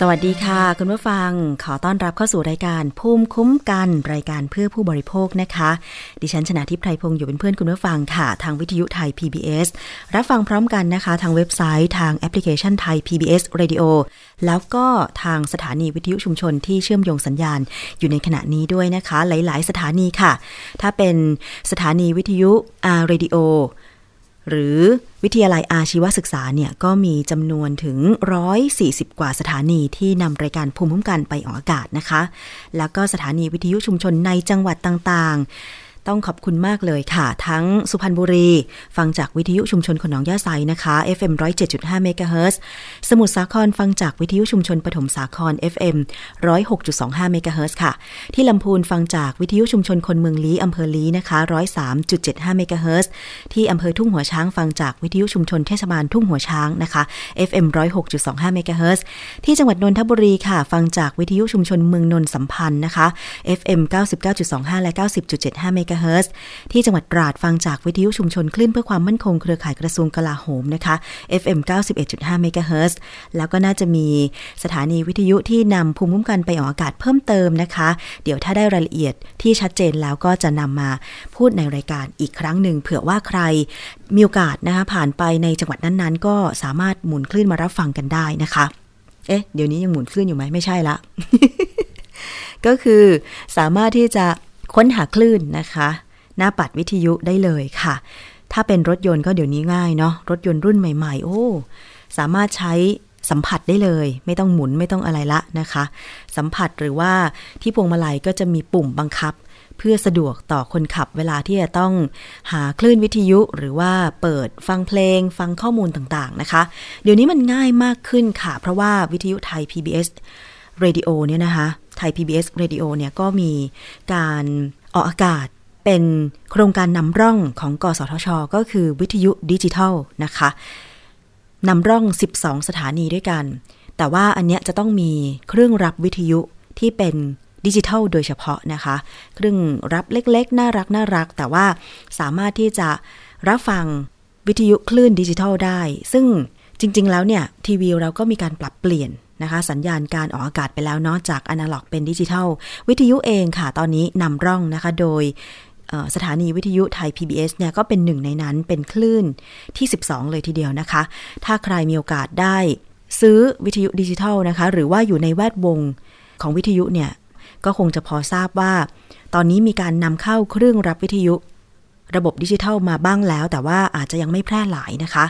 สวัสดีค่ะ คุณผู้ฟัง ขอต้อนรับเข้าสู่รายการภูมิคุ้มกันรายการเพื่อผู้บริโภคนะคะ ดิฉันชนะทิพไพรพงศ์อยู่เป็นเพื่อนคุณผู้ฟังค่ะ ทางวิทยุไทย PBS รับฟังพร้อมกันนะคะ ทางเว็บไซต์ทางแอปพลิเคชันไทย PBS Radio แล้วก็ทางสถานีวิทยุชุมชนที่เชื่อมโยงสัญญาณอยู่ในขณะนี้ด้วยนะคะ หลาย ๆ สถานีค่ะ ถ้าเป็นสถานีวิทยุ R Radio หรือวิทยาลัยอาชีวศึกษาเนี่ยก็มีจำนวนถึง 140 กว่าสถานีที่นำรายการภูมิคุ้มกันไปออกอากาศนะคะ แล้วก็สถานีวิทยุชุมชนในจังหวัดต่างๆ ต้องขอบคุณมากเลยค่ะ ทั้งสุพรรณบุรี ฟังจากวิทยุชุมชนขนองยาไซนะคะ FM 107.5เมกะเฮิรตซ์สมุทรสาครฟังจากวิทยุชุมชนปฐมสาคร FM 106.25เมกะเฮิรตซ์ค่ะ ที่ลำพูนฟังจากวิทยุชุมชนคนเมืองลี้อำเภอลี้นะคะ103.75เมกะเฮิรตซ์ที่อำเภอทุ่งหัวช้างฟังจากวิทยุชุมชนเทศบาลทุ่งหัวช้างนะคะ FM 106.25เมกะเฮิรตซ์ที่จังหวัดนนทบุรีค่ะ ฟังจากวิทยุชุมชนเมืองนนท์สัมพันธ์นะคะ FM 99.25 และ 90.75เมกะเฮิรตซ์ที่จังหวัดตราดฟังจากวิทยุชุมชนคลื่นเพื่อความมั่นคงเครือข่ายกระทรวงกลาโหมนะคะ FM 91.5เมกะเฮิรตซ์แล้วก็น่าจะมีสถานีวิทยุที่นำภูมิคุ้มกันไปออกอากาศเพิ่มเติมนะคะ เดี๋ยวถ้าได้รายละเอียดที่ชัดเจนแล้วก็จะนำมาพูดในรายการอีกครั้งหนึ่งเผื่อว่าใครมีโอกาสนะคะผ่านไปในจังหวัดนั้นๆ ก็สามารถหมุนคลื่นมารับฟังกันได้นะคะ เอ๊ะ เดี๋ยวนี้ยังหมุนคลื่นอยู่ไหมไม่ใช่ละ ก็คือสามารถที่จะ ค้นหาคลื่นนะคะ หน้าปัดวิทยุได้เลยค่ะ ถ้าเป็นรถยนต์ก็เดี๋ยวนี้ง่ายเนาะรถยนต์รุ่นใหม่ ๆ โอ้ สามารถใช้สัมผัสได้เลย ไม่ต้องหมุนไม่ต้องอะไรละนะคะ สัมผัสหรือว่าที่พวงมาลัยก็จะมีปุ่มบังคับ เพื่อสะดวกต่อคนขับเวลาที่จะต้องหาคลื่นวิทยุหรือว่าเปิดฟังเพลง ฟังข้อมูลต่างๆนะคะ เดี๋ยวนี้มันง่ายมากขึ้นค่ะ เพราะว่าวิทยุไทย PBS Radio เนี่ยนะคะ ไทย PBS Radio เนี่ยก็มีการออกอากาศเป็นโครงการนำร่องของกสทช ก็คือวิทยุดิจิทัลนะคะนำร่อง 12 สถานีด้วยกัน แต่ว่าอันเนี้ยจะต้องมีเครื่องรับวิทยุที่เป็นดิจิทัลโดยเฉพาะนะคะ เครื่องรับเล็กๆ น่ารักน่ารัก แต่ว่าสามารถที่จะรับฟังวิทยุคลื่นดิจิทัลได้ ซึ่งจริง ๆ แล้วเนี่ย ทีวีเราก็มีการปรับเปลี่ยน นะคะ สัญญาณการออกอากาศไปแล้วเนาะจากอนาล็อกเป็นดิจิทัล วิทยุเองค่ะ ตอนนี้นำร่องนะคะโดยสถานีวิทยุไทย PBS เนี่ยก็เป็นหนึ่งในนั้นเป็นคลื่นที่ 12 เลยทีเดียวนะคะ ถ้าใครมีโอกาสได้ซื้อวิทยุดิจิทัลนะคะ หรือว่าอยู่ในแวดวงของวิทยุเนี่ย ก็คงจะพอทราบว่า ตอนนี้มีการนำเข้าเครื่องรับวิทยุ ระบบดิจิทัลมาบ้างแล้ว แต่ว่าอาจจะยังไม่แพร่หลายนะคะ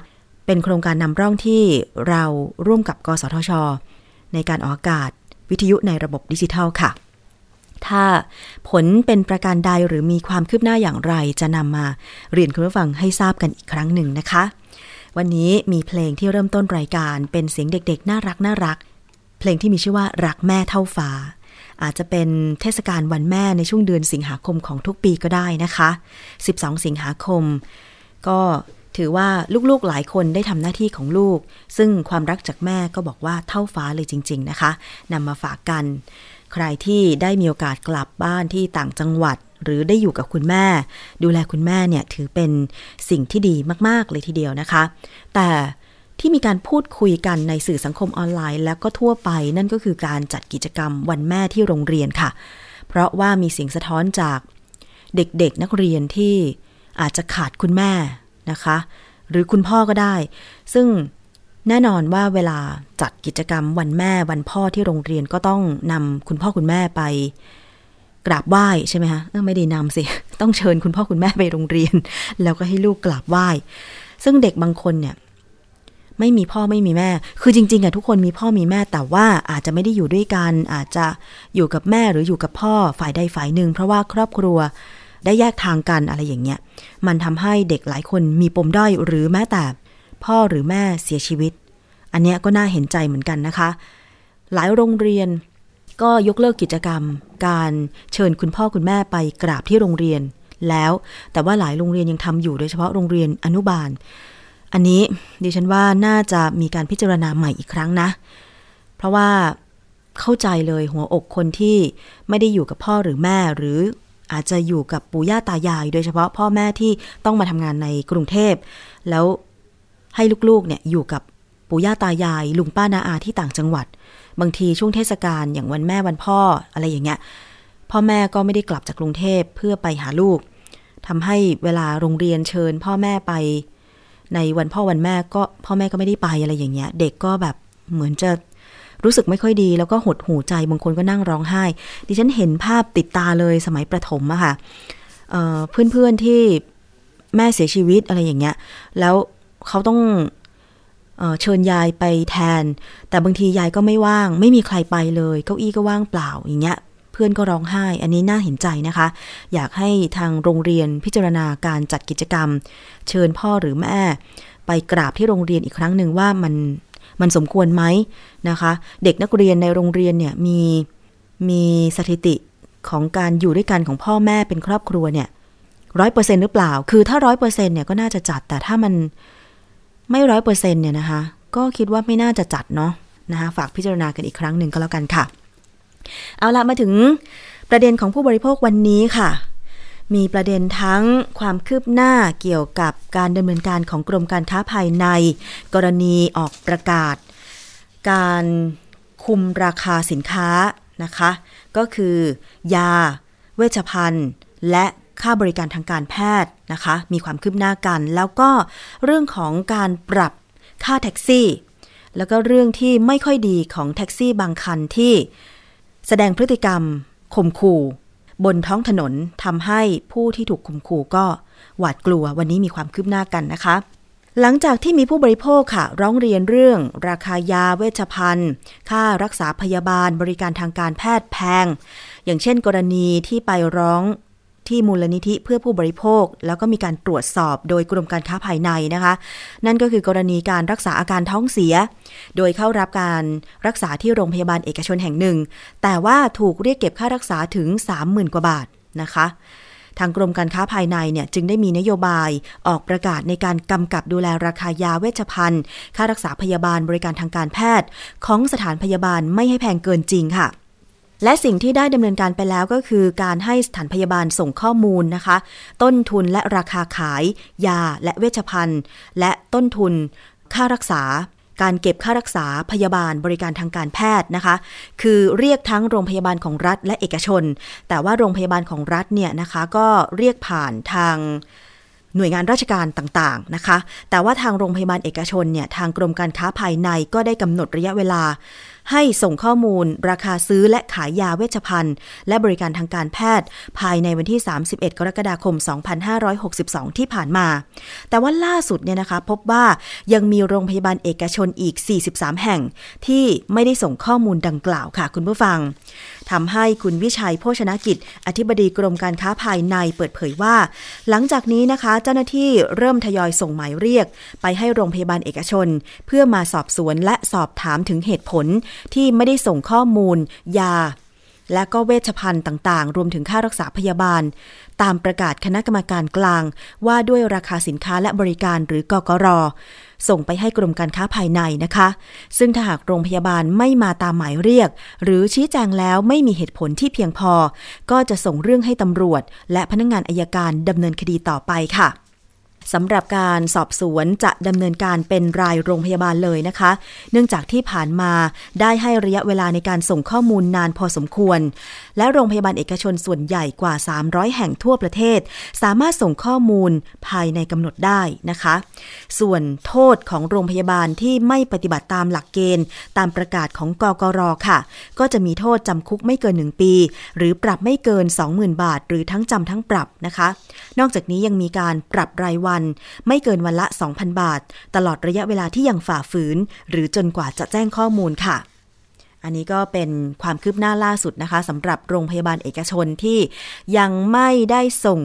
เป็นโครงการนำร่องที่เราร่วมกับ กสทช ในการออกอากาศวิทยุในระบบดิจิทัลค่ะ ถ้าผลเป็นประการใดหรือมีความคืบหน้าอย่างไรจะนำมาเรียนคุณผู้ฟังให้ทราบกันอีกครั้งหนึ่งนะคะ วันนี้มีเพลงที่เริ่มต้นรายการเป็นเสียงเด็กๆ น่ารักน่ารัก เพลงที่มีชื่อว่ารักแม่เท่าฟ้า อาจจะเป็นเทศกาลวันแม่ในช่วงเดือนสิงหาคมของทุกปีก็ได้นะคะ 12 สิงหาคม ก็ ถือว่าลูกๆหลายคนได้ทำหน้าที่ของลูก ซึ่งความรักจากแม่ก็บอกว่าเท่าฟ้าเลยจริง ๆ นะคะนำมาฝากกัน ใครที่ได้มีโอกาสกลับบ้านที่ต่างจังหวัด หรือได้อยู่กับคุณแม่ ดูแลคุณแม่เนี่ยถือเป็นสิ่งที่ดีมากๆเลยทีเดียวนะคะ แต่ที่มีการพูดคุยกันในสื่อสังคมออนไลน์ แล้วก็ทั่วไปนั่นก็คือการจัดกิจกรรมวันแม่ที่โรงเรียนค่ะ เพราะว่ามีเสียงสะท้อนจากเด็กๆนักเรียนที่อาจจะขาดคุณแม่ นะคะ หรือคุณพ่อก็ได้ ซึ่งแน่นอนว่าเวลาจัดกิจกรรมวันแม่วันพ่อที่โรงเรียนก็ต้องนำคุณพ่อคุณแม่ไปกราบไหว้ใช่ไหมคะไม่ได้นำสิ ต้องเชิญคุณพ่อคุณแม่ไปโรงเรียน แล้วก็ให้ลูกกราบไหว้ ซึ่งเด็กบางคนเนี่ยไม่มีพ่อไม่มีแม่ คือจริงๆอะทุกคนมีพ่อมีแม่แต่ว่าอาจจะไม่ได้อยู่ด้วยกัน อาจจะอยู่กับแม่หรืออยู่กับพ่อฝ่ายใดฝ่ายหนึ่ง เพราะว่าครอบครัว ได้แยกทางกันอะไรอย่างเงี้ย มันทำให้เด็กหลายคนมีปมด้อยหรือแม้แต่ พ่อหรือแม่เสียชีวิต อันเนี้ยก็น่าเห็นใจเหมือนกันนะคะ หลายโรงเรียนก็ยกเลิกกิจกรรม การเชิญคุณพ่อคุณแม่ไปกราบที่โรงเรียนแล้วแต่ว่าหลายโรงเรียนยังทำอยู่โดยเฉพาะโรงเรียนอนุบาล อันนี้ดิฉันว่าน่าจะมีการพิจารณาใหม่อีกครั้งนะ เพราะว่าเข้าใจเลยหัวอกคนที่ไม่ได้อยู่กับพ่อหรือแม่หรือ อาจจะอยู่กับปู่ย่าตายาย โดยเฉพาะพ่อแม่ที่ต้องมาทำงานในกรุงเทพ แล้วให้ลูกๆเนี่ยอยู่กับปู่ย่าตายาย ลุงป้านาอาที่ต่างจังหวัด บางทีช่วงเทศกาลอย่างวันแม่วันพ่ออะไรอย่างเงี้ยพ่อแม่ก็ไม่ได้กลับจากกรุงเทพเพื่อไปหาลูกทำให้เวลาโรงเรียนเชิญ พ่อแม่ไป ในวันพ่อวันแม่ก็พ่อแม่ก็ไม่ได้ไปอะไรอย่างเงี้ย เด็กก็แบบเหมือนจะ รู้สึกไม่ค่อยดี แล้วก็หดหูใจบางคนก็นั่งร้องไห้ ดิฉันเห็นภาพติดตาเลยสมัยประถมอะค่ะเพื่อนเพื่อนที่แม่เสียชีวิตอะไรอย่างเงี้ย แล้วเขาต้องเอเชิญยายไปแทน แต่บางทียายก็ไม่ว่าง ไม่มีใครไปเลย เก้าอี้ก็ว่างเปล่าอย่างเงี้ย เพื่อนก็ร้องไห้ อันนี้น่าเห็นใจนะคะ อยากให้ทางโรงเรียนพิจารณาการจัดกิจกรรม เชิญพ่อหรือแม่ ไปกราบที่โรงเรียนอีกครั้งหนึ่งว่ามัน มันสมควรไหมนะคะ เด็กนักเรียนในโรงเรียนเนี่ยมีมีสถิติของการอยู่ด้วยกันของพ่อแม่เป็นครอบครัวเนี่ยร้อยเปอร์เซ็นหรือเปล่า คือถ้าร้อยเปอร์เซ็นเนี่ยก็น่าจะจัด แต่ถ้ามันไม่ร้อยเปอร์เซ็นเนี่ยนะคะ ก็คิดว่าไม่น่าจะจัดเนาะนะคะฝากพิจารณากันอีกครั้งหนึ่งก็แล้วกันค่ะ เอาละมาถึงประเด็นของผู้บริโภควันนี้ค่ะ มีประเด็นทั้งความคืบหน้าเกี่ยวกับการดำเนินการของกรมการค้าภายใน กรณีออกประกาศ การคุมราคาสินค้านะคะ ก็คือยา เวชภัณฑ์ และค่าบริการทางการแพทย์นะคะ มีความคืบหน้ากัน แล้วก็เรื่องของการปรับค่าแท็กซี่ แล้วก็เรื่องที่ไม่ค่อยดีของแท็กซี่บางคันที่ แสดงพฤติกรรมข่มขู่ บนท้องถนนทำให้ผู้ที่ถูกข่มขู่ก็หวาดกลัววันนี้มีความคืบหน้ากันนะคะ หลังจากที่มีผู้บริโภคค่ะ ร้องเรียนเรื่อง ราคายาเวชภัณฑ์ ค่ารักษาพยาบาลบริการทางการแพทย์แพง อย่างเช่นกรณีที่ไปร้อง ที่มูลนิธิเพื่อผู้บริโภค แล้วก็มีการตรวจสอบโดยกรมการค้าภายในนะคะ นั่นก็คือกรณีการรักษาอาการท้องเสีย โดยเข้ารับการรักษาที่โรงพยาบาลเอกชนแห่งหนึ่ง แต่ว่าถูกเรียกเก็บค่ารักษาถึง 30,000 กว่าบาทนะคะทางกรมการค้าภายในเนี่ยจึงได้มีนโยบายออกประกาศในการกำกับดูแลราคายาเวชภัณฑ์ ค่ารักษาพยาบาลบริการทางการแพทย์ ของสถานพยาบาลไม่ให้แพงเกินจริงค่ะ และสิ่งที่ได้ดำเนินการไปแล้วก็คือ การให้สถานพยาบาลส่งข้อมูลนะคะ ต้นทุนและราคาขาย ยาและเวชภัณฑ์ และต้นทุน ค่ารักษา การเก็บค่ารักษาพยาบาลบริการทางการแพทย์นะคะ คือเรียกทั้งโรงพยาบาลของรัฐและเอกชน แต่ว่าโรงพยาบาลของรัฐเนี่ยนะคะ ก็เรียกผ่านทางหน่วยงานราชการต่างๆนะคะ แต่ว่าทางโรงพยาบาลเอกชนเนี่ยทางกรมการค้าภายในก็ได้กำหนดระยะเวลา ให้ส่งข้อมูล ราคาซื้อและขายยาเวชภัณฑ์ และบริการทางการแพทย์ ภายในวันที่ 31 กรกฎาคม 2562 ที่ผ่านมา แต่ว่าล่าสุดเนี่ยนะคะพบว่ายังมีโรงพยาบาลเอกชนอีก 43 แห่ง ที่ไม่ได้ส่งข้อมูลดังกล่าวค่ะคุณผู้ฟัง ทำให้คุณวิชัยโภชนกิจ อธิบดีกรมการค้าภายในเปิดเผยว่า หลังจากนี้นะคะ เจ้าหน้าที่เริ่มทยอยส่งหมายเรียก ไปให้โรงพยาบาลเอกชน เพื่อมาสอบสวนและสอบถามถึงเหตุผลที่ไม่ได้ส่งข้อมูล ยา และก็เวชภัณฑ์ต่างๆ รวมถึงค่ารักษาพยาบาล ตามประกาศคณะกรรมการกลาง ว่าด้วยราคาสินค้าและบริการหรือกกร ส่งไปให้กรมการค้าภายในนะคะ ซึ่งถ้าหากโรงพยาบาลไม่มาตามหมายเรียก หรือชี้แจงแล้วไม่มีเหตุผลที่เพียงพอ ก็จะส่งเรื่องให้ตำรวจ และพนักงงานอายการดำเนินคดีต่อไปค่ะ สำหรับการสอบสวนจะดำเนินการเป็นรายโรงพยาบาลเลยนะคะ เนื่องจากที่ผ่านมาได้ให้ระยะเวลาในการส่งข้อมูลนานพอสมควร และโรงพยาบาลเอกชนส่วนใหญ่กว่า 300 แห่งทั่วประเทศ สามารถส่งข้อมูลภายในกำหนดได้นะคะ ส่วนโทษของโรงพยาบาลที่ไม่ปฏิบัติตามหลักเกณฑ์ ตามประกาศของกกรค่ะ ก็จะมีโทษจำคุกไม่เกิน 1 ปี หรือปรับไม่เกิน 20,000 บาท หรือทั้งจำทั้งปรับนะคะ นอกจากนี้ยังมีการปรับรายวันน ไม่เกินวันละ 2,000 บาท ตลอดระยะเวลาที่ยังฝ่าฝืน หรือจนกว่าจะแจ้งข้อมูลค่ะ อันนี้ก็เป็นความคืบหน้าล่าสุดนะคะสำหรับโรงพยาบาลเอกชนที่ยังไม่ได้ส่ง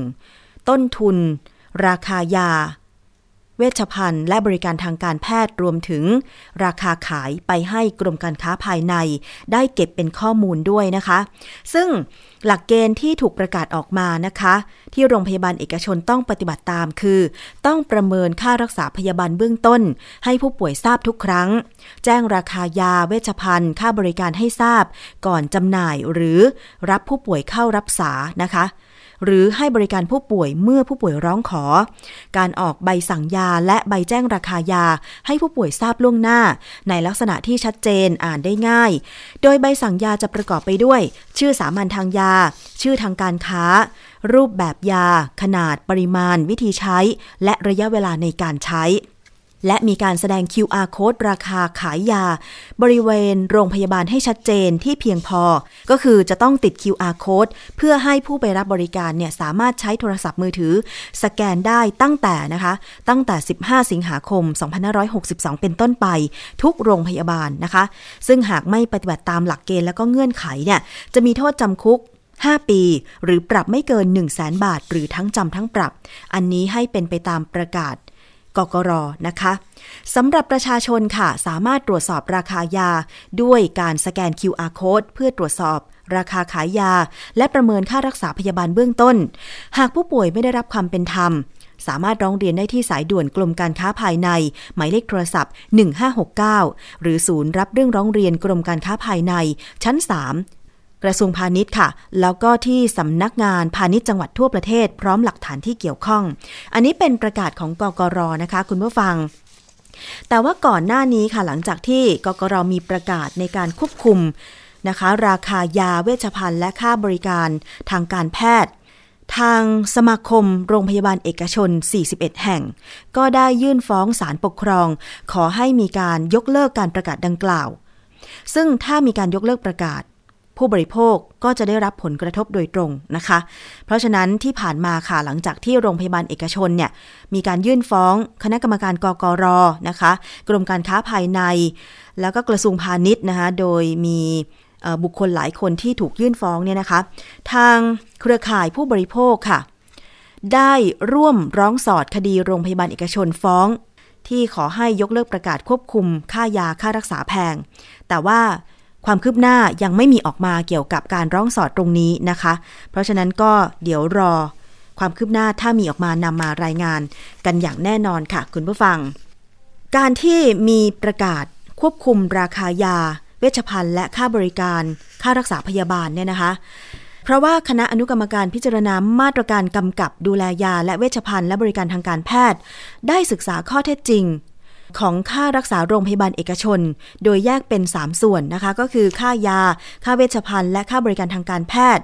ต้นทุน ราคายา เวชภัณฑ์ และบริการทางการแพทย์รวมถึง ราคาขายไปให้กรมการค้าภายใน ได้เก็บเป็นข้อมูลด้วยนะคะ ซึ่งหลักเกณฑ์ที่ถูกประกาศออกมานะคะ ที่โรงพยาบาลเอกชนต้องปฏิบัติตามคือ ต้องประเมินค่ารักษาพยาบาลเบื้องต้น ให้ผู้ป่วยทราบทุกครั้ง แจ้งราคายาเวชภัณฑ์ ค่าบริการให้ทราบ ก่อนจำหน่ายหรือรับผู้ป่วยเข้ารับษานะคะ หรือให้บริการผู้ป่วยเมื่อผู้ป่วยร้องขอ การออกใบสั่งยาและใบแจ้งราคายา ให้ผู้ป่วยทราบล่วงหน้า ในลักษณะที่ชัดเจนอ่านได้ง่าย โดยใบสั่งยาจะประกอบไปด้วย ชื่อสามัญทางยา ชื่อทางการค้า รูปแบบยา ขนาดปริมาณ วิธีใช้ และระยะเวลาในการใช้ และมีการแสดง QR code ราคาขายยา บริเวณโรงพยาบาลให้ชัดเจนที่เพียงพอ ก็คือจะต้องติด QR code เพื่อให้ผู้ไปรับบริการเนี่ยสามารถใช้โทรศัพท์มือถือ สแกนได้ตั้งแต่นะคะ ตั้งแต่ 15 สิงหาคม 2562 เป็นต้นไป ทุกโรงพยาบาลนะคะ ซึ่งหากไม่ปฏิบัติตามหลักเกณฑ์และก็เงื่อนไขเนี่ยจะมีโทษจำคุก5 ปี หรือปรับไม่เกิน 1 0 0 0 0แบาท หรือทั้งจำทั้งปรับ อันนี้ให้เป็นไปตามประกาศ กกรนะคะสำหรับประชาชนค่ะ สามารถตรวจสอบราคายา ด้วยการสแกน QR code เพื่อตรวจสอบราคาขายยา และประเมินค่ารักษาพยาบาลเบื้องต้น หากผู้ป่วยไม่ได้รับความเป็นธรรม สามารถร้องเรียนได้ที่สายด่วนกรมการค้าภายใน หมายเลขโทรศัพท์ 1569 หรือศูนย์รับเรื่องร้องเรียนกรมการค้าภายใน ชั้น 3 กระทรวงพาณิชย์ค่ะ แล้วก็ที่สำนักงานพาณิชย์จังหวัดทั่วประเทศ พร้อมหลักฐานที่เกี่ยวข้อง อันนี้เป็นประกาศของกกรนะคะ คุณผู้ฟังแต่ว่าก่อนหน้านี้ค่ะหลังจากที่กกรมีประกาศในการควบคุมนะคะ ราคายาเวชภัณฑ์และค่าบริการทางการแพทย์ ทางสมาคมโรงพยาบาลเอกชน 41 แห่ง ก็ได้ยื่นฟ้องศาลปกครอง ขอให้มีการยกเลิกการประกาศดังกล่าว ซึ่งถ้ามีการยกเลิกประกาศ ผู้บริโภคก็จะได้รับผลกระทบโดยตรงนะคะ เพราะฉะนั้นที่ผ่านมาค่ะหลังจากที่โรงพยาบาลเอกชนเนี่ยมีการยื่นฟ้องคณะกรรมการกกรนะคะ กรมการค้าภายใน แล้วก็กระทรวงพาณิชย์นะคะโดยมีบุคคลหลายคนที่ถูกยื่นฟ้องเนี่ยนะคะ ทางเครือข่ายผู้บริโภคค่ะ ได้ร่วมร้องสอดคดีโรงพยาบาลเอกชนฟ้องที่ขอให้ยกเลิกประกาศควบคุมค่ายาค่ารักษาแพง แต่ว่า ความคืบหน้ายังไม่มีออกมาเกี่ยวกับการร้องสอดตรงนี้นะคะ เพราะฉะนั้นก็เดี๋ยวรอความคืบหน้าถ้ามีออกมานำมารายงานกันอย่างแน่นอนค่ะคุณผู้ฟัง การที่มีประกาศควบคุมราคายา เวชภัณฑ์และค่าบริการ ค่ารักษาพยาบาลเนี่ยนะคะ เพราะว่าคณะอนุกรรมการพิจารณามาตรการกำกับดูแลยา และเวชภัณฑ์และบริการทางการแพทย์ ได้ศึกษาข้อเท็จจริง ของค่ารักษาโรงพยาบาลเอกชน โดยแยกเป็น 3 ส่วนนะคะ ก็คือค่ายา ค่าเวชภัณฑ์และค่าบริการทางการแพทย์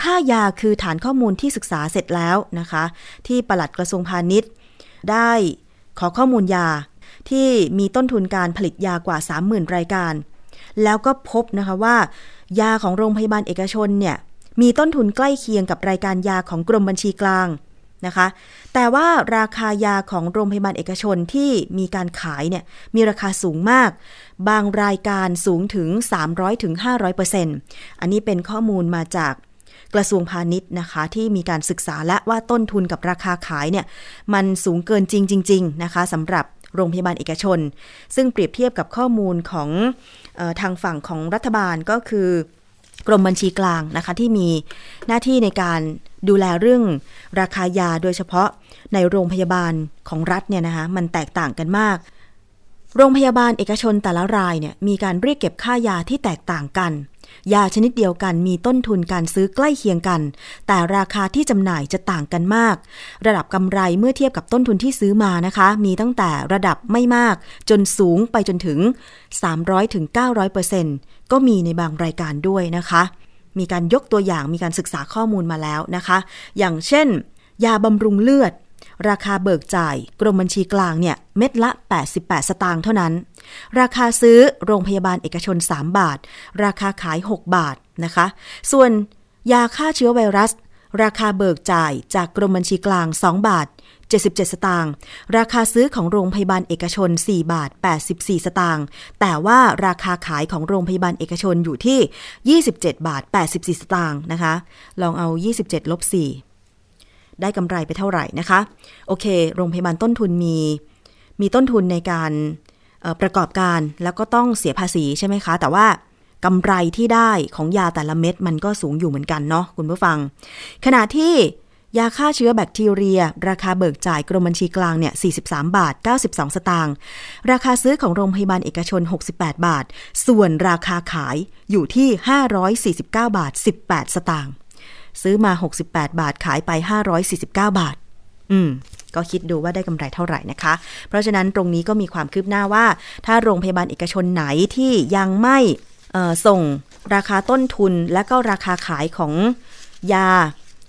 ค่ายาคือฐานข้อมูลที่ศึกษาเสร็จแล้วนะคะ ที่ปลัดกระทรวงพาณิชย์ ได้ขอข้อมูลยาที่มีต้นทุนการผลิตยากว่า 30,000 รายการ แล้วก็พบนะคะว่า ยาของโรงพยาบาลเอกชนเนี่ยมีต้นทุนใกล้เคียงกับรายการยาของกรมบัญชีกลาง นะคะ แต่ว่าราคายาของโรงพยาบาลเอกชนที่มีการขายเนี่ยมีราคาสูงมาก บางรายการสูงถึง 300-500%ถึงอันนี้เป็นข้อมูลมาจากกระทรวงพาณิชย์นะคะที่มีการศึกษาและว่าต้นทุนกับราคาขายเนี่ยมันสูงเกินจริงจริงๆนะคะสำหรับโรงพยาบาลเอกชน ซึ่งเปรียบเทียบกับข้อมูลของออทางฝั่งของรัฐบาลก็คือ กรมบัญชีกลางนะคะที่มีหน้าที่ในการดูแลเรื่องราคายาโดยเฉพาะในโรงพยาบาลของรัฐเนี่ยนะคะมันแตกต่างกันมาก โรงพยาบาลเอกชนแต่ละรายเนี่ยมีการเรียกเก็บค่ายาที่แตกต่างกัน ยาชนิดเดียวกันมีต้นทุนการซื้อใกล้เคียงกัน แต่ราคาที่จำหน่ายจะต่างกันมาก ระดับกำไรเมื่อเทียบกับต้นทุนที่ซื้อมานะคะ มีตั้งแต่ระดับไม่มากจนสูงไปจนถึง 300-900% ก็มีในบางรายการด้วยนะคะ มีการยกตัวอย่างมีการศึกษาข้อมูลมาแล้วนะคะ อย่างเช่น ยาบำรุงเลือด ราคาเบิกจ่าย กรมบัญชีกลางเนี่ยเม็ดละ 88 สตางค์เท่านั้น ราคาซื้อโรงพยาบาลเอกชน 3 บาท ราคาขาย 6 บาทนะคะ ส่วนยาฆ่าเชื้อไวรัส ราคาเบิกจ่ายจากกรมบัญชีกลาง 2 บาท 77 สตางค์ ราคาซื้อของโรงพยาบาลเอกชน 4 บาท 84 สตางค์ แต่ว่าราคาขายของโรงพยาบาลเอกชนอยู่ที่ 27 บาท 84 สตางค์นะคะ ลองเอา 27 ลบ 4 ได้กำไรไปเท่าไหร่นะคะ โอเค โรงพยาบาลต้นทุนมี มีต้นทุนในการประกอบการแล้วก็ต้องเสียภาษีใช่ไหมคะ แต่ว่า กำไรที่ได้ของยาแต่ละเม็ดมันก็สูงอยู่เหมือนกันเนาะคุณผู้ฟัง ขณะที่ยาฆ่าเชื้อแบคทีเรีย ราคาเบิกจ่ายกรมบัญชีกลางเนี่ย 43 บาท 92 สตางค์ ราคาซื้อของโรงพยาบาลเอกชน 68 บาท ส่วนราคาขายอยู่ที่ 549 บาท 18 สตางค์ ซื้อมา 68 บาทขายไป 549 บาท อืม ก็คิดดูว่าได้กำไรเท่าไหร่นะคะ เพราะฉะนั้นตรงนี้ก็มีความคืบหน้าว่า ถ้าโรงพยาบาลเอกชนไหนที่ยังไม่ ส่งราคาต้นทุนและก็ราคาขายของยา